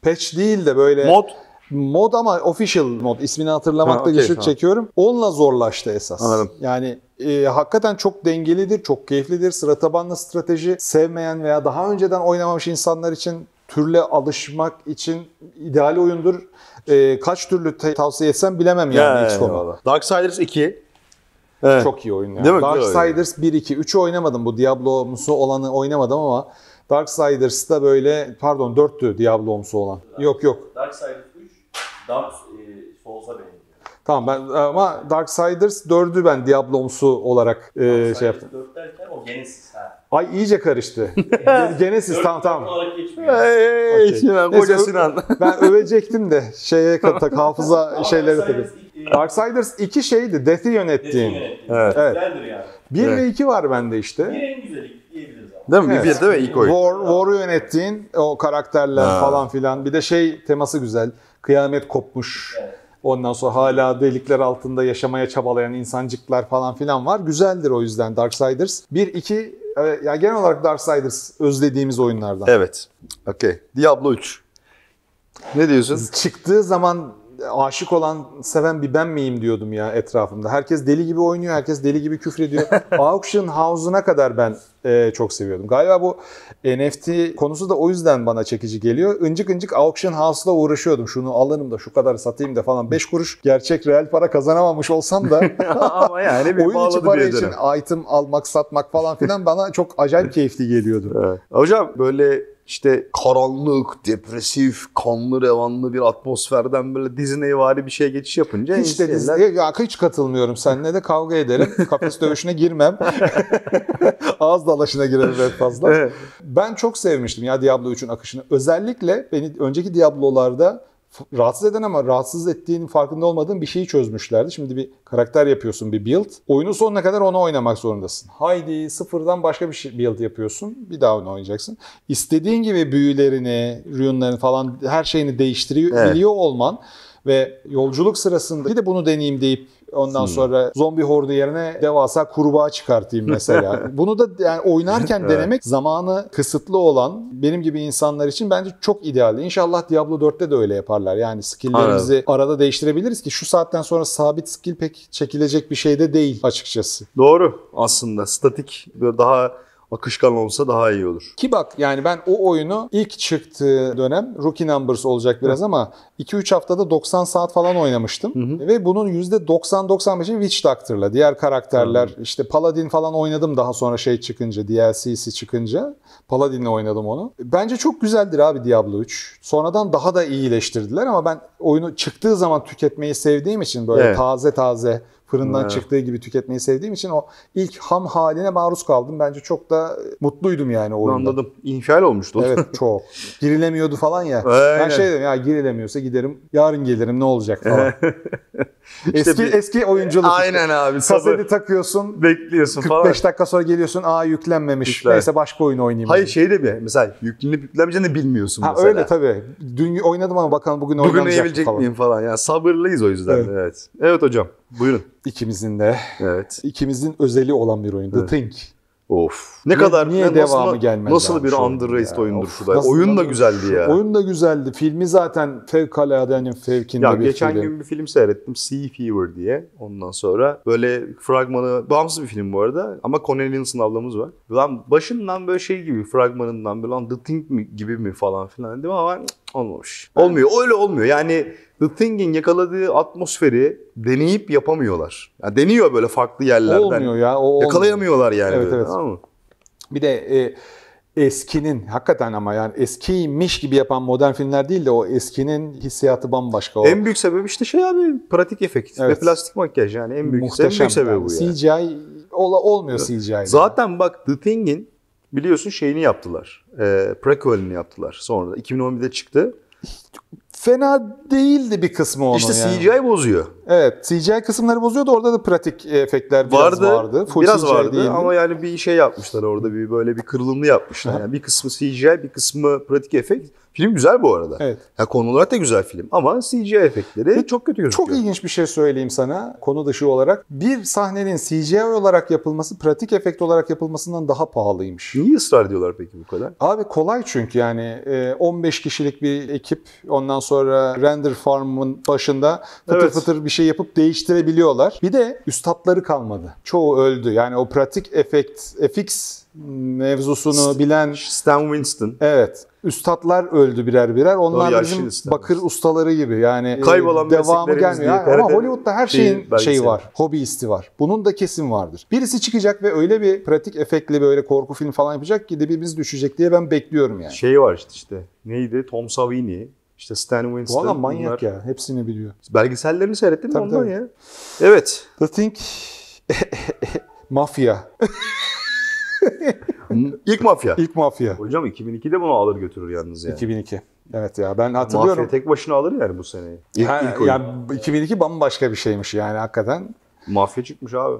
patch değil de böyle mod. mod ama official mod ismini hatırlamakta Ha, okey, güçlük tamam. çekiyorum. Onunla zorlaştı esas. Anladım. Yani e, hakikaten çok dengelidir, çok keyiflidir. Sıra tabanlı strateji sevmeyen veya daha önceden oynamamış insanlar için türle alışmak için ideal oyundur. E, kaç türlü te- tavsiye etsem bilemem yani Ya, XCOM'u. eyvallah. Darksiders 2. Evet. Çok iyi oyun yani. Değil mi? Darksiders 1 2 3'ü oynamadım. Bu Diablo'musu olanı oynamadım ama Darksiders'ta böyle pardon 4'tü Diablo'musu olan. Yok yok. Darksiders 3, Dark. Tamam ben ama Darksiders 4'ü ben Diablo'msu olarak e, şey yaptım. 4 derken o Genesis ha. Ay iyice karıştı. Genesis tamam tamam. olarak geçmiyor. Hey, Okey. Sinan, koca Sinan. Ben övecektim de şeye katak hafıza ilk- e, Darksiders 2 şeydi, Death'i yönettiğim. yönettiği. Evet. Evet. Yani. 1 Evet. ve 2 var bende işte. Bir en güzeli diyebiliriz ama. Değil mi? Evet. Bir değil mi ilk oyun? War, War'u yönettiğin o karakterler Ha. falan filan. Bir de şey teması güzel. Kıyamet kopmuş. Evet. Ondan sonra hala delikler altında yaşamaya çabalayan insancıklar falan filan var. Güzeldir o yüzden Darksiders. 1 2 evet, ya genel olarak Darksiders özlediğimiz oyunlardan. Evet. Okey. Diablo 3. Ne diyorsun? Çıktığı zaman aşık olan, seven bir ben miyim diyordum ya etrafımda. Herkes deli gibi oynuyor, herkes deli gibi küfrediyor. Auction House'una kadar ben e, çok seviyordum. Galiba bu NFT konusu da o yüzden bana çekici geliyor. Incik incik Auction House'la uğraşıyordum. Şunu alırım da şu kadar satayım da falan. 5 kuruş gerçek reel para kazanamamış olsam da Ama yani bir oyun içi para bir için item almak, satmak falan filan bana çok acayip keyifli geliyordu. Evet. Hocam böyle işte karanlık, depresif, kanlı revanlı bir atmosferden böyle Disneyvari bir şey geçiş yapınca Hiç de şeyler- ya, hiç katılmıyorum. Seninle de kavga ederim. Kafes dövüşüne girmem. Ağız dalaşına girerim en fazla. Evet. Ben çok sevmiştim ya Diablo 3'ün akışını. Özellikle beni önceki Diablo'larda rahatsız eden ama rahatsız ettiğinin farkında olmadığım bir şeyi çözmüşlerdi. Şimdi bir karakter yapıyorsun, bir build. Oyunun sonuna kadar onu oynamak zorundasın. Haydi sıfırdan başka bir şey, build yapıyorsun. Bir daha onu oynayacaksın. İstediğin gibi büyülerini, rune'lerini falan her şeyini değiştiriyor Evet. olman ve yolculuk sırasında bir de bunu deneyeyim deyip Hmm. ondan sonra zombi hordu yerine devasa kurbağa çıkartayım mesela. Bunu da yani oynarken Evet. denemek zamanı kısıtlı olan benim gibi insanlar için bence çok ideal. İnşallah Diablo 4'te de öyle yaparlar. Yani skill'lerimizi arada değiştirebiliriz ki şu saatten sonra sabit skill pek çekilecek bir şey de değil açıkçası. Doğru aslında. Statik daha akışkan olsa daha iyi olur. Ki bak yani ben o oyunu ilk çıktığı dönem Rookie Numbers olacak biraz ama 2-3 haftada 90 saat falan oynamıştım. Ve bunun %90-95'i Witch Doctor'la. Diğer karakterler işte Paladin falan oynadım daha sonra şey çıkınca DLC'si çıkınca. Paladin'le oynadım onu. Bence çok güzeldir abi Diablo 3. Sonradan daha da iyileştirdiler ama ben oyunu çıktığı zaman tüketmeyi sevdiğim için böyle Evet. taze taze fırından Evet. çıktığı gibi tüketmeyi sevdiğim için o ilk ham haline maruz kaldım. Bence çok da mutluydum yani o oyunda. Anladım. İnfial olmuştu. Evet çok. Girilemiyordu falan ya. Aynen. Ben şey dedim ya girilemiyorsa giderim. Yarın gelirim ne olacak falan. eski bir- eski oyunculuk. işte. Aynen abi. Kaseti takıyorsun. Bekliyorsun 45 falan. dakika sonra geliyorsun. Aa yüklenmemiş. Yüklen. Neyse başka oyun oynayayım. Hayır şey de bir mesela yüklenip yüklenmeyeceğini de bilmiyorsun Ha mesela. öyle tabii. Dün oynadım ama bakalım bugün Bugün oynayabilecek falan. miyim falan. Yani sabırlıyız o yüzden. Evet. Evet. evet. hocam. Buyurun. İkimizin de. Evet. ikimizin özeli olan bir oyun. The Evet. Think. Of. Ne kadar niye ne- devamı nasıl, gelmez Nasıl bir underrated oyundur şu da. Oyun da güzeldi ya. Oyun da güzeldi. Filmi zaten fevkaladenin fevkinde Ya bir geçen film. gün bir film seyrettim. Sea Fever diye. Ondan sonra böyle fragmanı, bağımsız bir film bu arada ama Cornelius'un ablamız var. Lan başından böyle şey gibi fragmanından böyle lan The Thing mi, gibi mi falan filan dedim ama olmamış. Olmuyor. Öyle olmuyor. Yani The Thing'in yakaladığı atmosferi deneyip yapamıyorlar. Yani deniyor böyle farklı yerlerden. Olmuyor ya. O olmuyor. Yakalayamıyorlar yani. Evet, böyle, evet. Tamam mı? Bir de e, eskinin hakikaten ama yani eskiymiş gibi yapan modern filmler değil de o eskinin hissiyatı bambaşka. O En büyük sebebi işte şey abi pratik efekt ve Evet. plastik makyaj yani en büyük, en muhteşem. büyük sebebi yani. bu yani. CGI ola, olmuyor CGI. Zaten bak The Thing'in biliyorsun şeyini yaptılar. E, prequel'ini yaptılar sonra. 2011'de çıktı. Fena değildi bir kısmı onun işte yani. CGI bozuyor. Evet CGI kısımları bozuyordu. Orada da pratik efektler biraz vardı, vardı. Full biraz CGI vardı değildi. ama yani bir şey yapmışlar orada bir böyle bir kırılımlı yapmışlar. Yani bir kısmı CGI, bir kısmı pratik efekt. Film güzel bu arada. Evet. Ya konu olarak da güzel film ama CGI efektleri çok kötü gözüküyor. Çok ilginç bir şey söyleyeyim sana konu dışı olarak. Bir sahnenin CGI olarak yapılması pratik efekt olarak yapılmasından daha pahalıymış. Niye ısrar ediyorlar peki bu kadar? Abi kolay çünkü yani e, 15 kişilik bir ekip ondan sonra render farmın başında fıtır Evet. fıtır bir şey yapıp değiştirebiliyorlar. Bir de üstatları kalmadı. Çoğu öldü. Yani o pratik efekt, FX mevzusunu bilen Stan Winston. Evet. Üstatlar öldü birer birer. Onlar bizim bakır ustaları gibi. Yani e, Kaybolan devamı gelmiyor. diye Ama Hollywood'da her şeyi, şeyin şeyi var. Hobyisti var. Bunun da kesin vardır. Birisi çıkacak ve öyle bir pratik efektli böyle korku film falan yapacak ki dibimiz düşecek diye ben bekliyorum yani. Şey var işte işte. Neydi? Tom Savini. İşte Stan Bu Winston. adam manyak bunlar. ya. Hepsini biliyor. Belgesellerini seyrettin mi Tabii, ondan tabii. ya? Evet. The Thing Mafya. İlk mafya. İlk Mafya. Hocam 2002'de bunu alır götürür yalnız yani. 2002. Evet ya ben hatırlıyorum. Mafya tek başına alır yani bu seneyi. İlk, Ha, ilk oyun. yani 2002 bambaşka bir şeymiş yani hakikaten. Mafya çıkmış abi.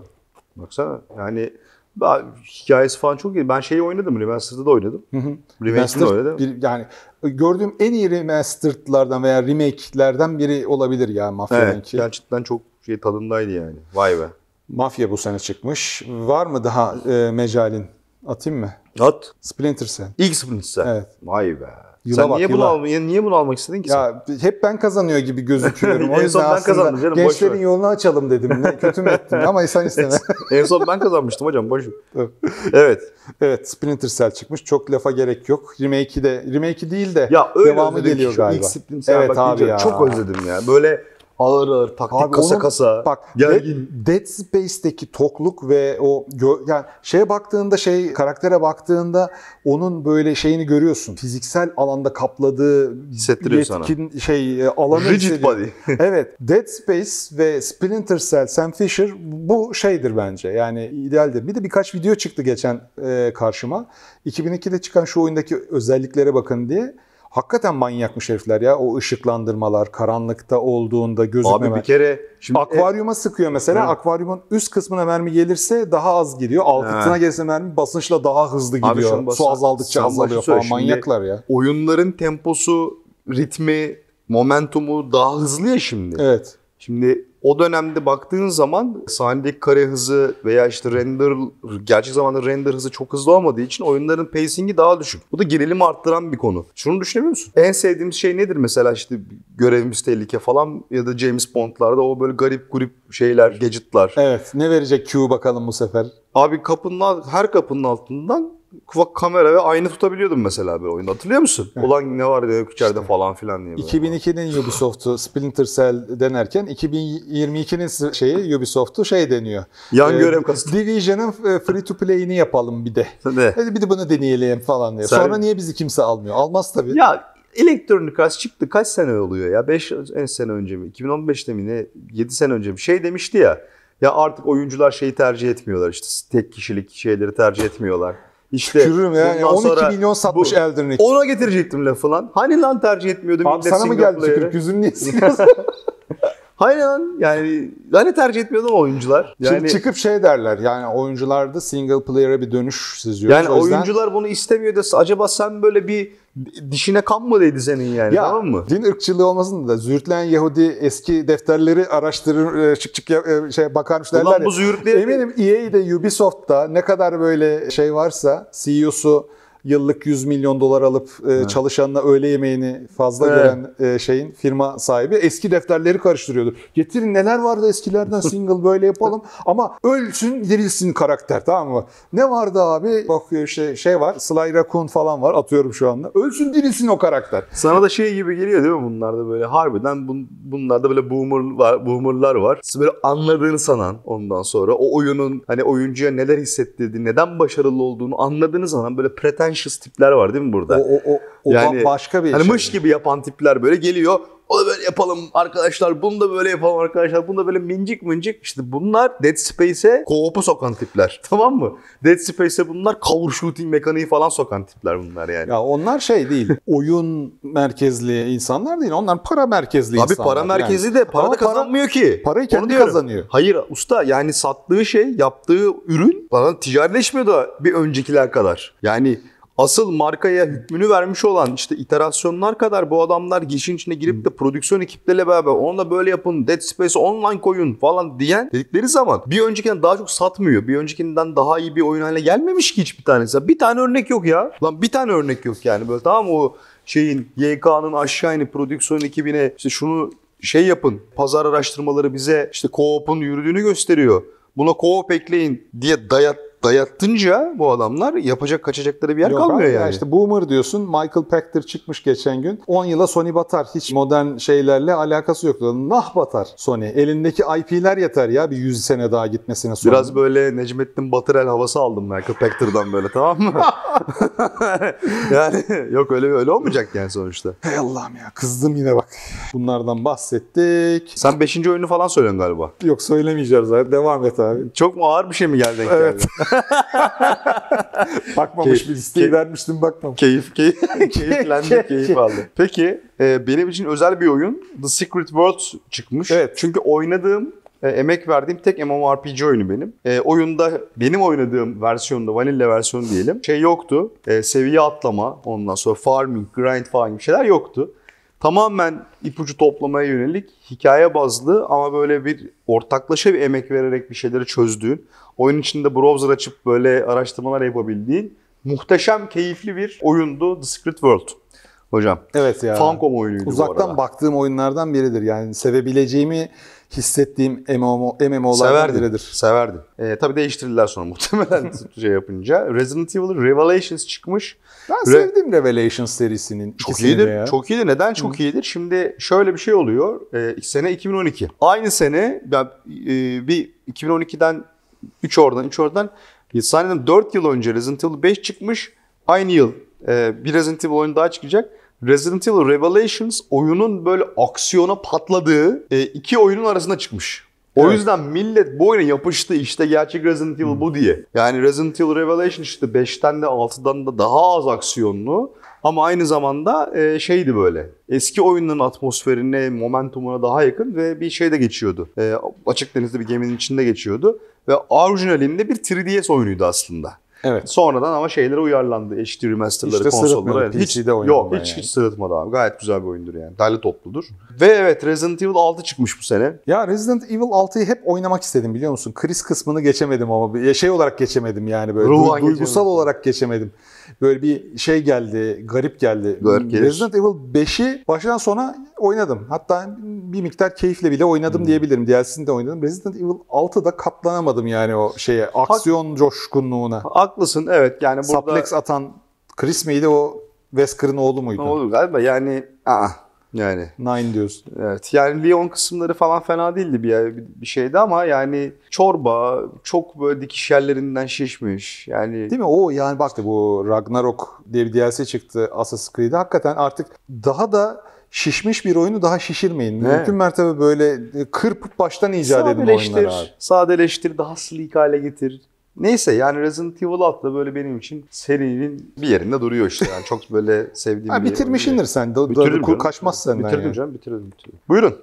Baksana yani ben- hikayesi falan çok iyi. Ben şeyi oynadım. Remastered'da da oynadım. Remake'ini Remastered oynadım. bir, yani gördüğüm en iyi remastered'lardan veya remake'lerden biri olabilir ya Evet, Mafya'nınki. gerçekten çok şey tadındaydı yani. Vay be. Mafya bu sene çıkmış. Var mı daha e, mecalin? Atayım mı? At. Splinter Cell. İlk Splinter. Evet. Vay be. Yıla sen bak, niye bunu almayı niye bunu almak istedin ki sen? Ya hep ben kazanıyor gibi gözüküyorum. o En yüzden son ben kazandım canım, gençlerin yolunu açalım dedim. Ne kötü mü ettim ama sen isteme. en son ben kazanmıştım hocam. Boş. Evet. evet. Splinter Cell çıkmış. Çok lafa gerek yok. Remake'i de remake'i değil de Ya öyle devamı geliyor galiba. ilk Splinter Cell Evet bak abi ya. Çok özledim ya. Böyle Ağır ağır taktik Abi kasa onun- kasa. Bak gergin. Dead, Dead Space'teki tokluk ve o yani şeye baktığında şey karaktere baktığında onun böyle şeyini görüyorsun. Fiziksel alanda kapladığı Hissettiriyor sana. yetkin şey e, alanı Rigid hissediyor. body. evet. Dead Space ve Splinter Cell, Sam Fisher bu şeydir bence. Yani idealdir. Bir de birkaç video çıktı geçen e, karşıma. 2002'de çıkan şu oyundaki özelliklere bakın diye. Hakikaten manyakmış herifler ya. O ışıklandırmalar, karanlıkta olduğunda gözükmeme. Abi bir kere şimdi Akvaryuma sıkıyor mesela. Hı. Akvaryumun üst kısmına mermi gelirse daha az gidiyor. Altına gelirse mermi basınçla daha hızlı Abi gidiyor. bas- Su azaldıkça azalıyor falan. şimdi. Manyaklar ya. oyunların temposu, ritmi, momentumu daha hızlı ya şimdi. Evet. Şimdi o dönemde baktığın zaman sahnedeki kare hızı veya işte render, gerçek zamanda render hızı çok hızlı olmadığı için oyunların pacing'i daha düşük. Bu da gerilimi arttıran bir konu. Şunu düşünebiliyor musun? En sevdiğimiz şey nedir mesela işte görevimiz tehlike falan ya da James Bond'larda o böyle garip grup şeyler, gadget'lar. Evet. Ne verecek Q bakalım bu sefer? Abi kapının her kapının altından kamera ve ayna tutabiliyordum mesela bir oyunda. Hatırlıyor musun? Ulan ne var yok içeride falan filan diye. böyle. 2002'nin Ubisoft'u Splinter Cell denerken 2022'nin şeyi Ubisoft'u şey deniyor. Yan Ee, görev kastı. Division'ın e, free to play'ini yapalım bir de. Ne? Hadi bir de bunu deneyelim falan diye. Sen- Sonra niye bizi kimse almıyor? Almaz tabii. Ya Electronic Arts çıktı kaç sene oluyor ya? 5 en sene önce mi? 2015'te mi ne? 7 sene önce mi? Şey demişti ya. Ya artık oyuncular şeyi tercih etmiyorlar işte tek kişilik şeyleri tercih etmiyorlar. İşte Tükürürüm ya. bundan 12 sonra milyon satmış bu- Elden Ring. Ona getirecektim lafı lan. Hani lan tercih etmiyordum Abi sana mı geldi tükürük? Yüzünü niye lan yani hani tercih etmiyordum oyuncular. Yani Şimdi çıkıp şey derler yani oyuncularda single player'a bir dönüş seziyoruz. yani o yüzden... oyuncular bunu istemiyor da acaba sen böyle bir dişine kan mı değdi senin yani Ya tamam mı? din ırkçılığı olmasın da zürtleyen Yahudi eski defterleri araştırır e, çık çık e, şey bakarmış derler Ulan bu züğürtleri Eminim EA'de Ubisoft'ta ne kadar böyle şey varsa CEO'su yıllık 100 milyon dolar alıp e, çalışanına öğle yemeğini fazla Evet. gören e, şeyin firma sahibi eski defterleri karıştırıyordu. Getirin neler vardı eskilerden single böyle yapalım ama ölsün dirilsin karakter tamam mı? Ne vardı abi? Bakıyor işte şey var Sly Raccoon falan var atıyorum şu anda. Ölsün dirilsin o karakter. Sana da şey gibi geliyor değil mi bunlarda böyle harbiden bun, bunlarda böyle boomer var, boomerlar var. Böyle anladığını sanan ondan sonra o oyunun hani oyuncuya neler hissettirdiğini, neden başarılı olduğunu anladığını sanan böyle pretentious tipler var değil mi burada? O, o, o, o Yani başka bir hani şey. mış gibi yapan tipler böyle geliyor. O da böyle yapalım arkadaşlar, bunu da böyle yapalım arkadaşlar, bunu da böyle mincik mincik. İşte bunlar Dead Space'e co-op'u sokan tipler. Tamam mı? Dead Space'e bunlar cover shooting mekaniği falan sokan tipler bunlar yani. Ya onlar şey değil. oyun merkezli insanlar değil. Onlar para merkezli Abi insanlar. para merkezi yani. de para Ama da kazanmıyor ki. parayı Onu kendi diyorum. kazanıyor. Hayır usta yani sattığı şey, yaptığı ürün bana ticarileşmiyor da bir öncekiler kadar. Yani asıl markaya hükmünü vermiş olan işte iterasyonlar kadar bu adamlar işin içine girip de prodüksiyon ekipleriyle beraber onu da böyle yapın, Dead Space online koyun falan diyen dedikleri zaman bir öncekinden daha çok satmıyor. Bir öncekinden daha iyi bir oyun haline gelmemiş ki hiçbir tanesi. Bir tane örnek yok ya. Lan bir tane örnek yok yani böyle tamam o şeyin YK'nın aşağı inip prodüksiyon ekibine işte şunu şey yapın. Pazar araştırmaları bize işte co-op'un yürüdüğünü gösteriyor. Buna co-op ekleyin diye dayat dayattınca bu adamlar yapacak kaçacakları bir yer Yok kalmıyor abi ya yani. işte boomer diyorsun. Michael Pachter çıkmış geçen gün. 10 yıla Sony batar. Hiç modern şeylerle alakası yok. Nah batar Sony. Elindeki IP'ler yeter ya bir 100 sene daha gitmesine Sony. Biraz böyle Necmettin Batırel havası aldım Michael Pacter'dan böyle tamam mı? yani yok öyle öyle olmayacak yani sonuçta. Hey Allah'ım ya kızdım yine bak. Bunlardan bahsettik. Sen 5. oyunu falan söylüyorsun galiba. Yok söylemeyeceğiz zaten. Devam et abi. Çok mu ağır bir şey mi geldi Evet. Bakmamış Key- bir listeyi key- vermiştim bakmamış. Keyif, keyif, keyiflendi, keyif aldı. Peki e, benim için özel bir oyun The Secret World çıkmış. Evet. Çünkü oynadığım, e, emek verdiğim tek MMORPG oyunu benim. E, oyunda benim oynadığım versiyonda, vanilla versiyonu diyelim. Şey yoktu, e, seviye atlama, ondan sonra farming, grind falan gibi şeyler yoktu. Tamamen ipucu toplamaya yönelik hikaye bazlı ama böyle bir ortaklaşa bir emek vererek bir şeyleri çözdüğün, oyun içinde browser açıp böyle araştırmalar yapabildiğin muhteşem, keyifli bir oyundu The Secret World. Hocam. Evet ya. Famicom oyunuydu Uzaktan baktığım oyunlardan biridir. Yani sevebileceğimi hissettiğim MMO, MMO'lardan biridir. Severdim. Ee, tabii değiştirdiler sonra muhtemelen şey yapınca. Resident Evil Revelations çıkmış. Ben Re- sevdim Revelations serisinin Çok iyidir. ya. Çok iyidir. Neden çok iyidir? Şimdi şöyle bir şey oluyor. Ee, sene 2012. Aynı sene ben, e, bir 2012'den 3 oradan 3 oradan sanırım 4 yıl önce Resident Evil 5 çıkmış. Aynı yıl e, bir Resident Evil oyunu daha çıkacak. Resident Evil Revelations oyunun böyle aksiyona patladığı e, iki oyunun arasında çıkmış. O Evet. yüzden millet bu oyuna yapıştı işte gerçek Resident Evil bu diye. Yani Resident Evil Revelation işte 5'ten de 6'dan da daha az aksiyonlu. Ama aynı zamanda e, şeydi böyle. Eski oyunların atmosferine, momentumuna daha yakın ve bir şeyde geçiyordu. E, açık denizde bir geminin içinde geçiyordu. Ve orijinalinde bir 3DS oyunuydu aslında. Evet. Sonradan ama şeylere uyarlandı. HD remasterları, de konsollara. sırıtmadı. Hiç, PC'de yok hiç, yani. hiç sırıtmadı abi. Gayet güzel bir oyundur yani. Derli topludur. Ve evet Resident Evil 6 çıkmış bu sene. Ya Resident Evil 6'yı hep oynamak istedim biliyor musun? Chris kısmını geçemedim ama şey olarak geçemedim yani böyle Ruhan du- duygusal geçemedim. olarak geçemedim. Böyle bir şey geldi, garip geldi. Garip gelir. Resident Evil 5'i baştan sona oynadım. Hatta bir miktar keyifle bile Hmm. oynadım diyebilirim. DLC'sini de oynadım. Resident Evil 6'da katlanamadım yani o şeye, aksiyon coşkunluğuna. Haklısın evet yani burada... Suplex atan Chris miydi o Wesker'ın oğlu muydu? Ne olur galiba yani aa, yani Nine diyorsun. evet yani Leon kısımları falan fena değildi bir, bir şeydi ama yani çorba çok böyle dikiş yerlerinden şişmiş yani Değil mi? O yani bak bu Ragnarok diye bir DLC çıktı Assassin's Creed'e. Hakikaten artık daha da şişmiş bir oyunu daha şişirmeyin. Evet. Mümkün mertebe böyle kırpıp baştan icat edin oyunları abi. sadeleştir, daha sleek hale getir. Neyse yani Resident Evil 6 da böyle benim için serinin bir yerinde duruyor işte yani çok böyle sevdiğim Ha, bir bitirmişindir sen. Da, Bitirdim da, kaçmaz senden Bitirdim yani. canım bitirdim, bitirdim. Buyurun.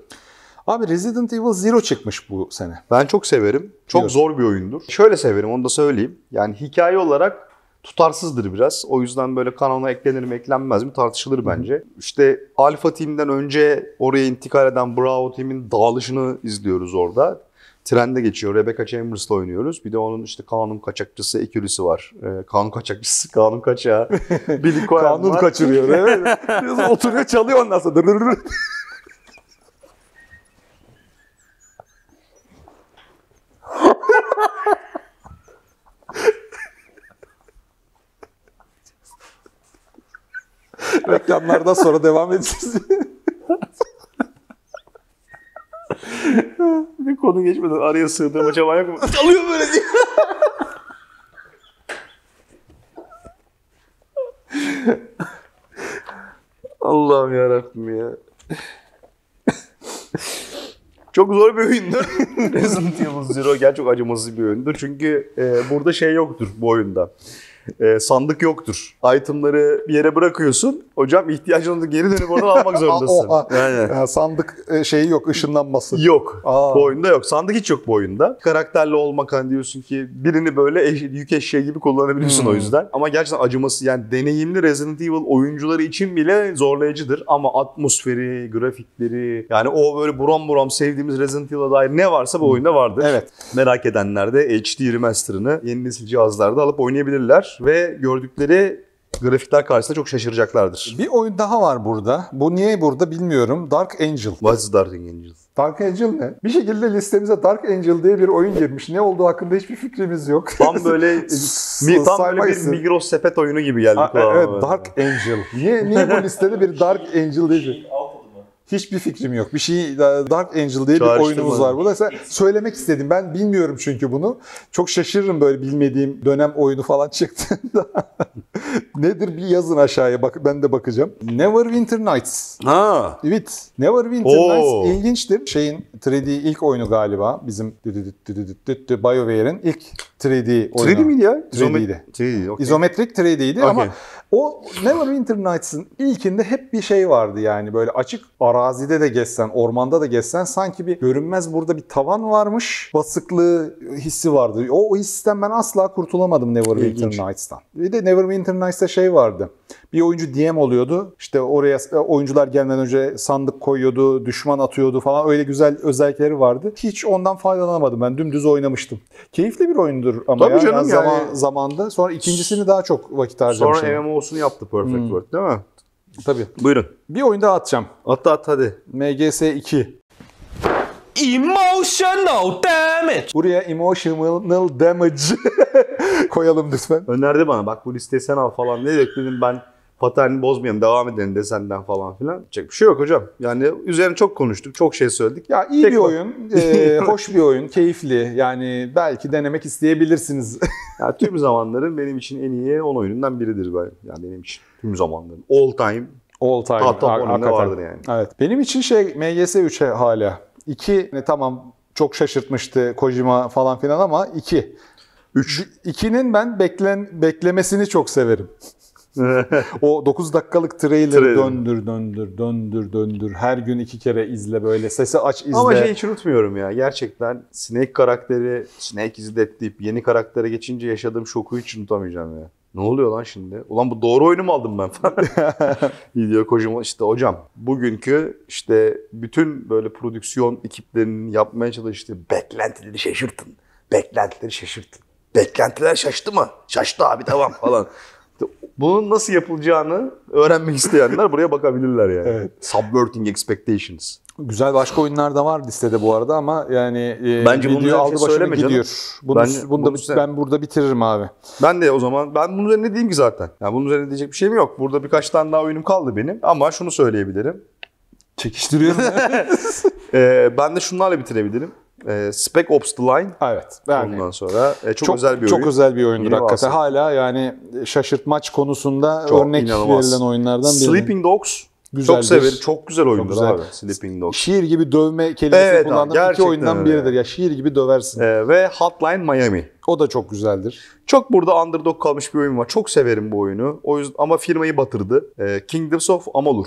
Abi Resident Evil Zero çıkmış bu sene. Ben çok severim. Çok Biliyorum. zor bir oyundur. Şöyle severim onu da söyleyeyim. Yani hikaye olarak tutarsızdır biraz. O yüzden böyle kanona eklenir mi eklenmez mi tartışılır bence. İşte Alpha Team'den önce oraya intikal eden Bravo Team'in dağılışını izliyoruz orada. Trende geçiyor. Rebecca Chambers'la oynuyoruz. Bir de onun işte kanun kaçakçısı Ekürisi var. Ee, kanun kaçakçısı, kanun kaçağı. Billy Coen Kanun var. kaçırıyor. Evet. Oturuyor çalıyor ondan sonra. Reklamlardan sonra devam edeceğiz. Bir konu geçmeden araya sığdırma çaban yok mu? Çalıyor böyle diye. Allah'ım yarabbim ya. Çok zor bir oyundur. Resident Evil Zero gerçekten çok acımasız bir oyundur. Çünkü e, burada şey yoktur bu oyunda. E, sandık yoktur. Itemları bir yere bırakıyorsun. Hocam ihtiyacın olduğunda geri dönüp oradan almak zorundasın. Oha. Aynen. Ya sandık e, şeyi yok, ışınlanması. Yok. Aa. Bu oyunda yok. Sandık hiç yok bu oyunda. Karakterli olmak hani diyorsun ki birini böyle eş- yük eşeği gibi kullanabiliyorsun Hmm. o yüzden. Ama gerçekten acıması yani deneyimli Resident Evil oyuncuları için bile zorlayıcıdır. Ama atmosferi, grafikleri yani o böyle buram buram sevdiğimiz Resident Evil'a dair ne varsa bu oyunda vardır. Hmm. Evet. Merak edenler de HD remaster'ını yeni nesil cihazlarda alıp oynayabilirler ve gördükleri grafikler karşısında çok şaşıracaklardır. Bir oyun daha var burada. Bu niye burada bilmiyorum. Dark Angel. What's Dark Angel? Dark Angel ne? Bir şekilde listemize Dark Angel diye bir oyun girmiş. Ne olduğu hakkında hiçbir fikrimiz yok. Tam böyle mi, tam böyle bir. Migros sepet oyunu gibi geldi Ha, kulağıma. evet Dark Angel. Niye, niye bu listede bir Dark Angel değil? Şeyin alt adı mı? Hiçbir fikrim yok. Bir şey Dark Angel diye bir oyunumuz var burada. Sen- Söylemek istedim. Ben bilmiyorum çünkü bunu. Çok şaşırırım böyle bilmediğim dönem oyunu falan çıktığında. Nedir bir yazın aşağıya bak ben de bakacağım. Neverwinter Nights. Ha. Evet. Neverwinter Oo. Nights ilginçtir. Şeyin 3D ilk oyunu galiba. Bizim BioWare'in ilk 3D oyunu. 3D miydi ya? 3D'ydi. 3D, okey. İzometrik 3D'ydi ama. O Neverwinter Nights'ın ilkinde hep bir şey vardı yani böyle açık arazide de gezsen, ormanda da gezsen sanki bir görünmez burada bir tavan varmış. Basıklığı hissi vardı. O, o histen ben asla kurtulamadım Neverwinter. Nights'tan. Bir de Neverwinter Nights'ta şey vardı. Bir oyuncu DM oluyordu. İşte oraya oyuncular gelmeden önce sandık koyuyordu, düşman atıyordu falan. Öyle güzel özellikleri vardı. Hiç ondan faydalanamadım. Ben dümdüz oynamıştım. Keyifli bir oyundur ama Tabii ya, canım zaman, yani- zamanda. Sonra ikincisini daha çok vakit harcamıştım. Sonra MMO'sunu yaptı Perfect Hmm. World değil mi? Tabii. Buyurun. Bir oyun daha atacağım. At at hadi. MGS 2. Emotional damage. Buraya emotional damage koyalım lütfen. Önerdi bana bak bu listeyi sen al falan. Ne dedik dedim ben paterni bozmayalım devam edelim desenden falan filan. Çek bir şey yok hocam. Yani üzerine çok konuştuk. Çok şey söyledik. Ya iyi Tek bir bak- oyun, e, hoş bir oyun, keyifli. Yani belki denemek isteyebilirsiniz. Yani tüm zamanların benim için en iyi 10 oyunundan biridir ben. Yani benim için tüm zamanların. All time. All time. Top top hakikaten. vardır yani. Evet. Benim için şey MGS 3'e hala. 2 ne tamam çok şaşırtmıştı Kojima falan filan ama 2. 3 2'nin ben beklen beklemesini çok severim. O 9 dakikalık trailer döndür döndür döndür döndür. Her gün iki kere izle böyle. Sesi aç izle. Ama şey hiç unutmuyorum ya. Gerçekten Snake karakteri Snake is dead deyip yeni karaktere geçince yaşadığım şoku hiç unutamayacağım ya. Ne oluyor lan şimdi? Ulan bu doğru oyunu mu aldım ben falan. Video Kojima işte hocam bugünkü işte bütün böyle prodüksiyon ekiplerinin yapmaya çalıştığı beklentileri şaşırtın. Beklentileri şaşırtın. Beklentiler şaştı mı? Şaştı abi devam falan. Bunun nasıl yapılacağını öğrenmek isteyenler buraya bakabilirler yani. Evet. Subverting expectations. Güzel başka oyunlar da var listede bu arada ama yani e, Bence bunu video her aldı şey başını söyleme canım. gidiyor. Bunu, Ben- bunu da bunu ben burada bitiririm abi. Ben de o zaman ben bunun üzerine diyeyim ki zaten. Yani bunun üzerine diyecek bir şeyim yok. Burada birkaç tane daha oyunum kaldı benim. Ama şunu söyleyebilirim. Çekiştiriyorum. Ee, ben de şunlarla bitirebilirim. Ee, Spec Ops The Line. evet. Yani Ondan sonra e, çok, özel bir oyun. Çok özel bir oyundur Yeni hakikaten. bahset. Hala yani şaşırtmaç konusunda Çok örnek inanılmaz. verilen oyunlardan biri. Sleeping Dogs. Güzeldir. Çok severim. Çok güzel oyundur güzel. abi. Sleeping Dogs. Şiir gibi dövme kelimesini Evet abi, kullandığım iki oyundan öyle. biridir. Ya şiir gibi döversin. Ee, ve Hotline Miami. O da çok güzeldir. Çok burada underdog kalmış bir oyun var. Çok severim bu oyunu. O yüzden ama firmayı batırdı. Ee, Kingdoms of Amalur.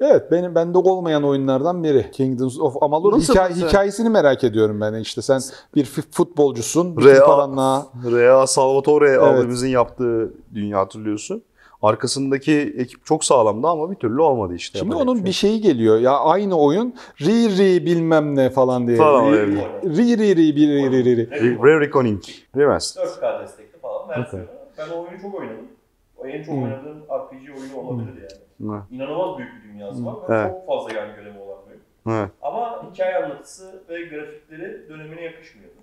Evet benim bende olmayan oyunlardan biri. Kingdoms of Amalur. Nasıl mesela? hikayesini merak ediyorum ben. İşte sen bir futbolcusun. Real, paranla Rea Salvatore Evet. abimizin yaptığı dünya hatırlıyorsun. Arkasındaki ekip çok sağlamdı ama bir türlü olmadı işte. Şimdi onun şey bir yok. şeyi geliyor. Ya aynı oyun ri ri bilmem ne falan diye. Falan ri, ri ri ri ri ri ri. ri. Re- Rare Reckoning. Remastered. 4K destekli falan versiyonu. Ben o oyunu çok oynadım. O en çok oynadığım RPG oyunu olabilir yani. Hı. İnanılmaz büyük bir dünyası var ve çok fazla yan görevi olan. Evet. Ama hikaye anlatısı ve grafikleri dönemine yakışmıyordu.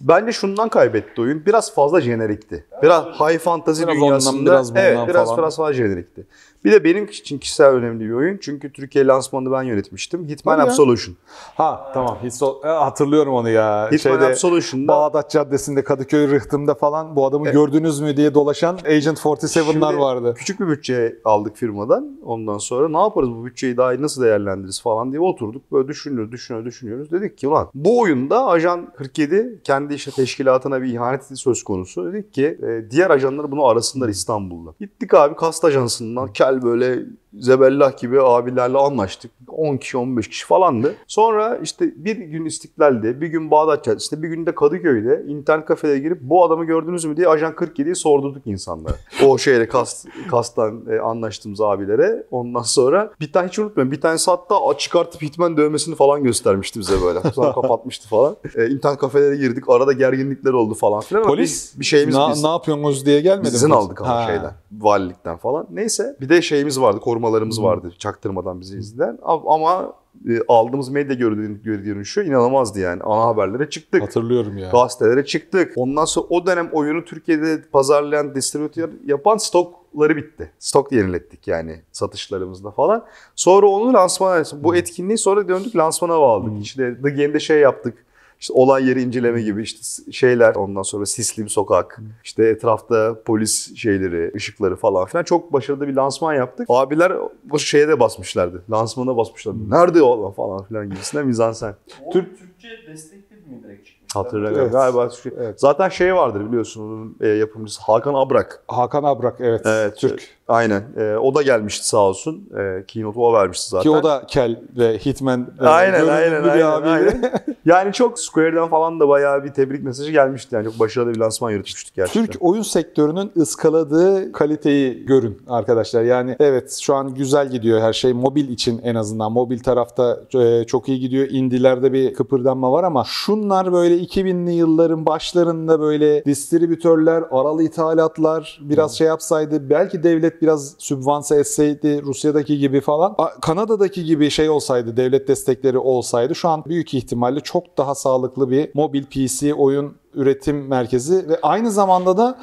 Bence şundan kaybetti oyun. Biraz fazla jenerikti. Biraz high fantasy Biraz dünyasında. ondan, biraz bundan evet, biraz falan. biraz fazla jenerikti. Bir de benim için kişisel önemli bir oyun. Çünkü Türkiye lansmanını ben yönetmiştim. Hitman ya. Absolution. Ha tamam. Hiç so- e, hatırlıyorum onu ya. Hitman Şeyde Absolution'da Bağdat Caddesi'nde Kadıköy Rıhtım'da falan bu adamı gördünüz mü diye dolaşan Agent 47'lar Şimdi vardı. Küçük bir bütçe aldık firmadan. Ondan sonra ne yaparız bu bütçeyi daha iyi nasıl değerlendiririz falan diye oturduk. Böyle düşünüyoruz, düşünüyoruz, düşünüyoruz. Dedik ki ulan bu oyunda Ajan 47 kendi işte teşkilatına bir ihaneti söz konusu. Dedik ki e, diğer ajanlar bunu arasınlar İstanbul'da. Gittik abi kast ajansından kel böyle zebellah gibi abilerle anlaştık. 10 kişi 15 kişi falandı. Sonra işte bir gün İstiklal'de, bir gün Bağdat Caddesi'nde, bir gün de Kadıköy'de internet kafelere girip bu adamı gördünüz mü diye Ajan 47'yi sordurduk insanlara. o şeyle kast, kastan e, anlaştığımız abilere. Ondan sonra bir tane hiç unutmuyorum. Bir tanesi hatta çıkartıp Hitman dövmesini falan göstermişti bize böyle. Sonra kapatmıştı falan. E, internet kafelere girdik. Arada gerginlikler oldu falan filan. Polis biz- bir şeyimiz na- biz. ne yapıyorsunuz diye gelmedi izin aldık ama Ha. şeyden. Valilikten falan. Neyse. Bir de şeyimiz vardı. Korumalarımız vardı. Çaktırmadan bizi izleyen. Ama e, aldığımız medya görün- gör- görünüşü inanılmazdı yani. Ana haberlere çıktık. Hatırlıyorum ya. Gazetelere çıktık. Ondan sonra o dönem oyunu Türkiye'de pazarlayan, distribütör yapan stokları bitti. Stok yenilettik yani satışlarımızda falan. Sonra onu lansmana, bu etkinliği sonra döndük lansmana bağladık. İşte The Game'de şey yaptık. İşte olay yeri inceleme gibi işte şeyler ondan sonra sisli bir sokak işte etrafta polis şeyleri ışıkları falan filan çok başarılı bir lansman yaptık. Abiler bu şeye de basmışlardı lansmana basmışlardı. Nerede o falan filan gibisinden mizansen. Türk- Türkçe destekli mi direkt çıkmış? Hatırlamıyorum. Evet. Galiba şu- Evet. zaten şey vardır biliyorsun onun e, yapımcısı Hakan Abrak. Hakan Abrak evet. Evet. Türk. Aynen. E, o da gelmişti sağ olsun. E, keynote'u o vermişti zaten. Ki o da kel ve Hitman. e, Aynen aynen bir aynen, aynen. Yani çok Square'den falan da bayağı bir tebrik mesajı gelmişti. Yani çok başarılı bir lansman yürütmüştük gerçekten. Türk oyun sektörünün ıskaladığı kaliteyi görün arkadaşlar. Yani evet şu an güzel gidiyor her şey. Mobil için en azından. Mobil tarafta e, çok iyi gidiyor. Indilerde bir kıpırdanma var ama şunlar böyle 2000'li yılların başlarında böyle distribütörler, aralı ithalatlar biraz şey yapsaydı belki devlet biraz sübvanse etseydi Rusya'daki gibi falan. Kanada'daki gibi şey olsaydı, devlet destekleri olsaydı şu an büyük ihtimalle çok daha sağlıklı bir mobil PC oyun üretim merkezi ve aynı zamanda da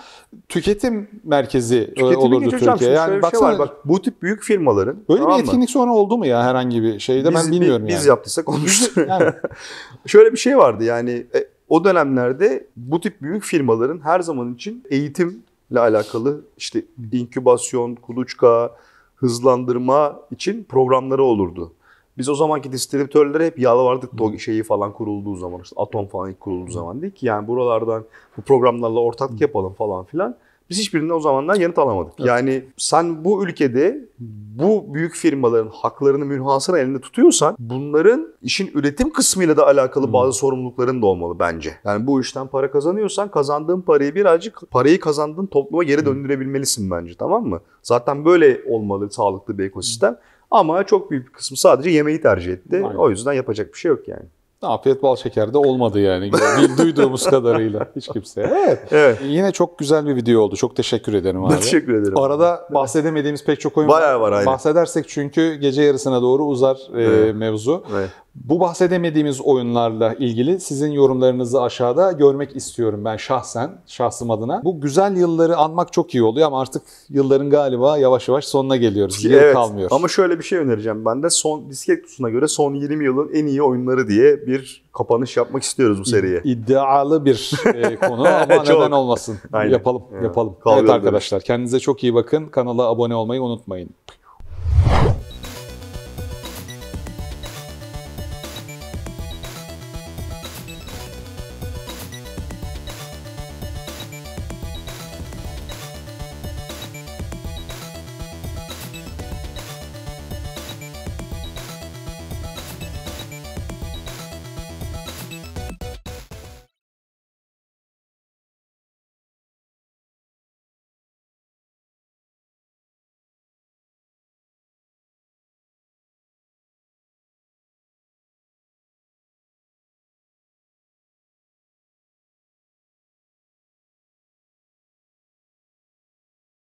tüketim merkezi e, Tüketimi olurdu. Türkiye. Yani şey baksana var. Bak bu tip büyük firmaların böyle tamam bir mı? etkinlik sonra oldu mu ya herhangi bir şeyde biz, ben bilmiyorum biz yani. yaptıysak olmuştur. Yani Şöyle bir şey vardı yani e, o dönemlerde bu tip büyük firmaların her zaman için eğitimle alakalı işte inkübasyon, kuluçka, hızlandırma için programları olurdu. Biz o zamanki distribütörlere hep yalvardık TOG şeyi falan kurulduğu zaman işte Atom falan ilk kurulduğu zaman değil ki yani buralardan bu programlarla ortaklık yapalım falan filan. Biz hiçbirinden o zamanlar yanıt alamadık. Yani sen bu ülkede bu büyük firmaların haklarını münhasır elinde tutuyorsan bunların işin üretim kısmıyla da alakalı bazı sorumlulukların da olmalı bence. Yani bu işten para kazanıyorsan kazandığın parayı birazcık parayı kazandığın topluma geri döndürebilmelisin bence tamam mı? Zaten böyle olmalı sağlıklı bir ekosistem. Ama çok büyük bir kısmı sadece yemeği tercih etti. Aynen. O yüzden yapacak bir şey yok yani. afiyet bal şeker de olmadı yani. Duyduğumuz kadarıyla hiç kimse. Evet. Evet. Yine çok güzel bir video oldu. Çok teşekkür ederim abi. Teşekkür ederim. Arada bahsedemediğimiz pek çok oyun Bayağı var, aynen. Bahsedersek çünkü gece yarısına doğru uzar e, Evet. mevzu. Evet. Bu bahsedemediğimiz oyunlarla ilgili sizin yorumlarınızı aşağıda görmek istiyorum ben şahsen, şahsım adına. Bu güzel yılları anmak çok iyi oluyor ama artık yılların galiba yavaş yavaş sonuna geliyoruz. Yıl Evet, kalmıyor. Ama şöyle bir şey önereceğim. Ben de son disket kutusuna göre son 20 yılın en iyi oyunları diye bir kapanış yapmak istiyoruz bu seriye. İddialı bir e, konu ama neden olmasın? Aynen. Yapalım, yapalım. Kalkıyoruz evet arkadaşlar kendinize çok iyi bakın. Kanala abone olmayı unutmayın.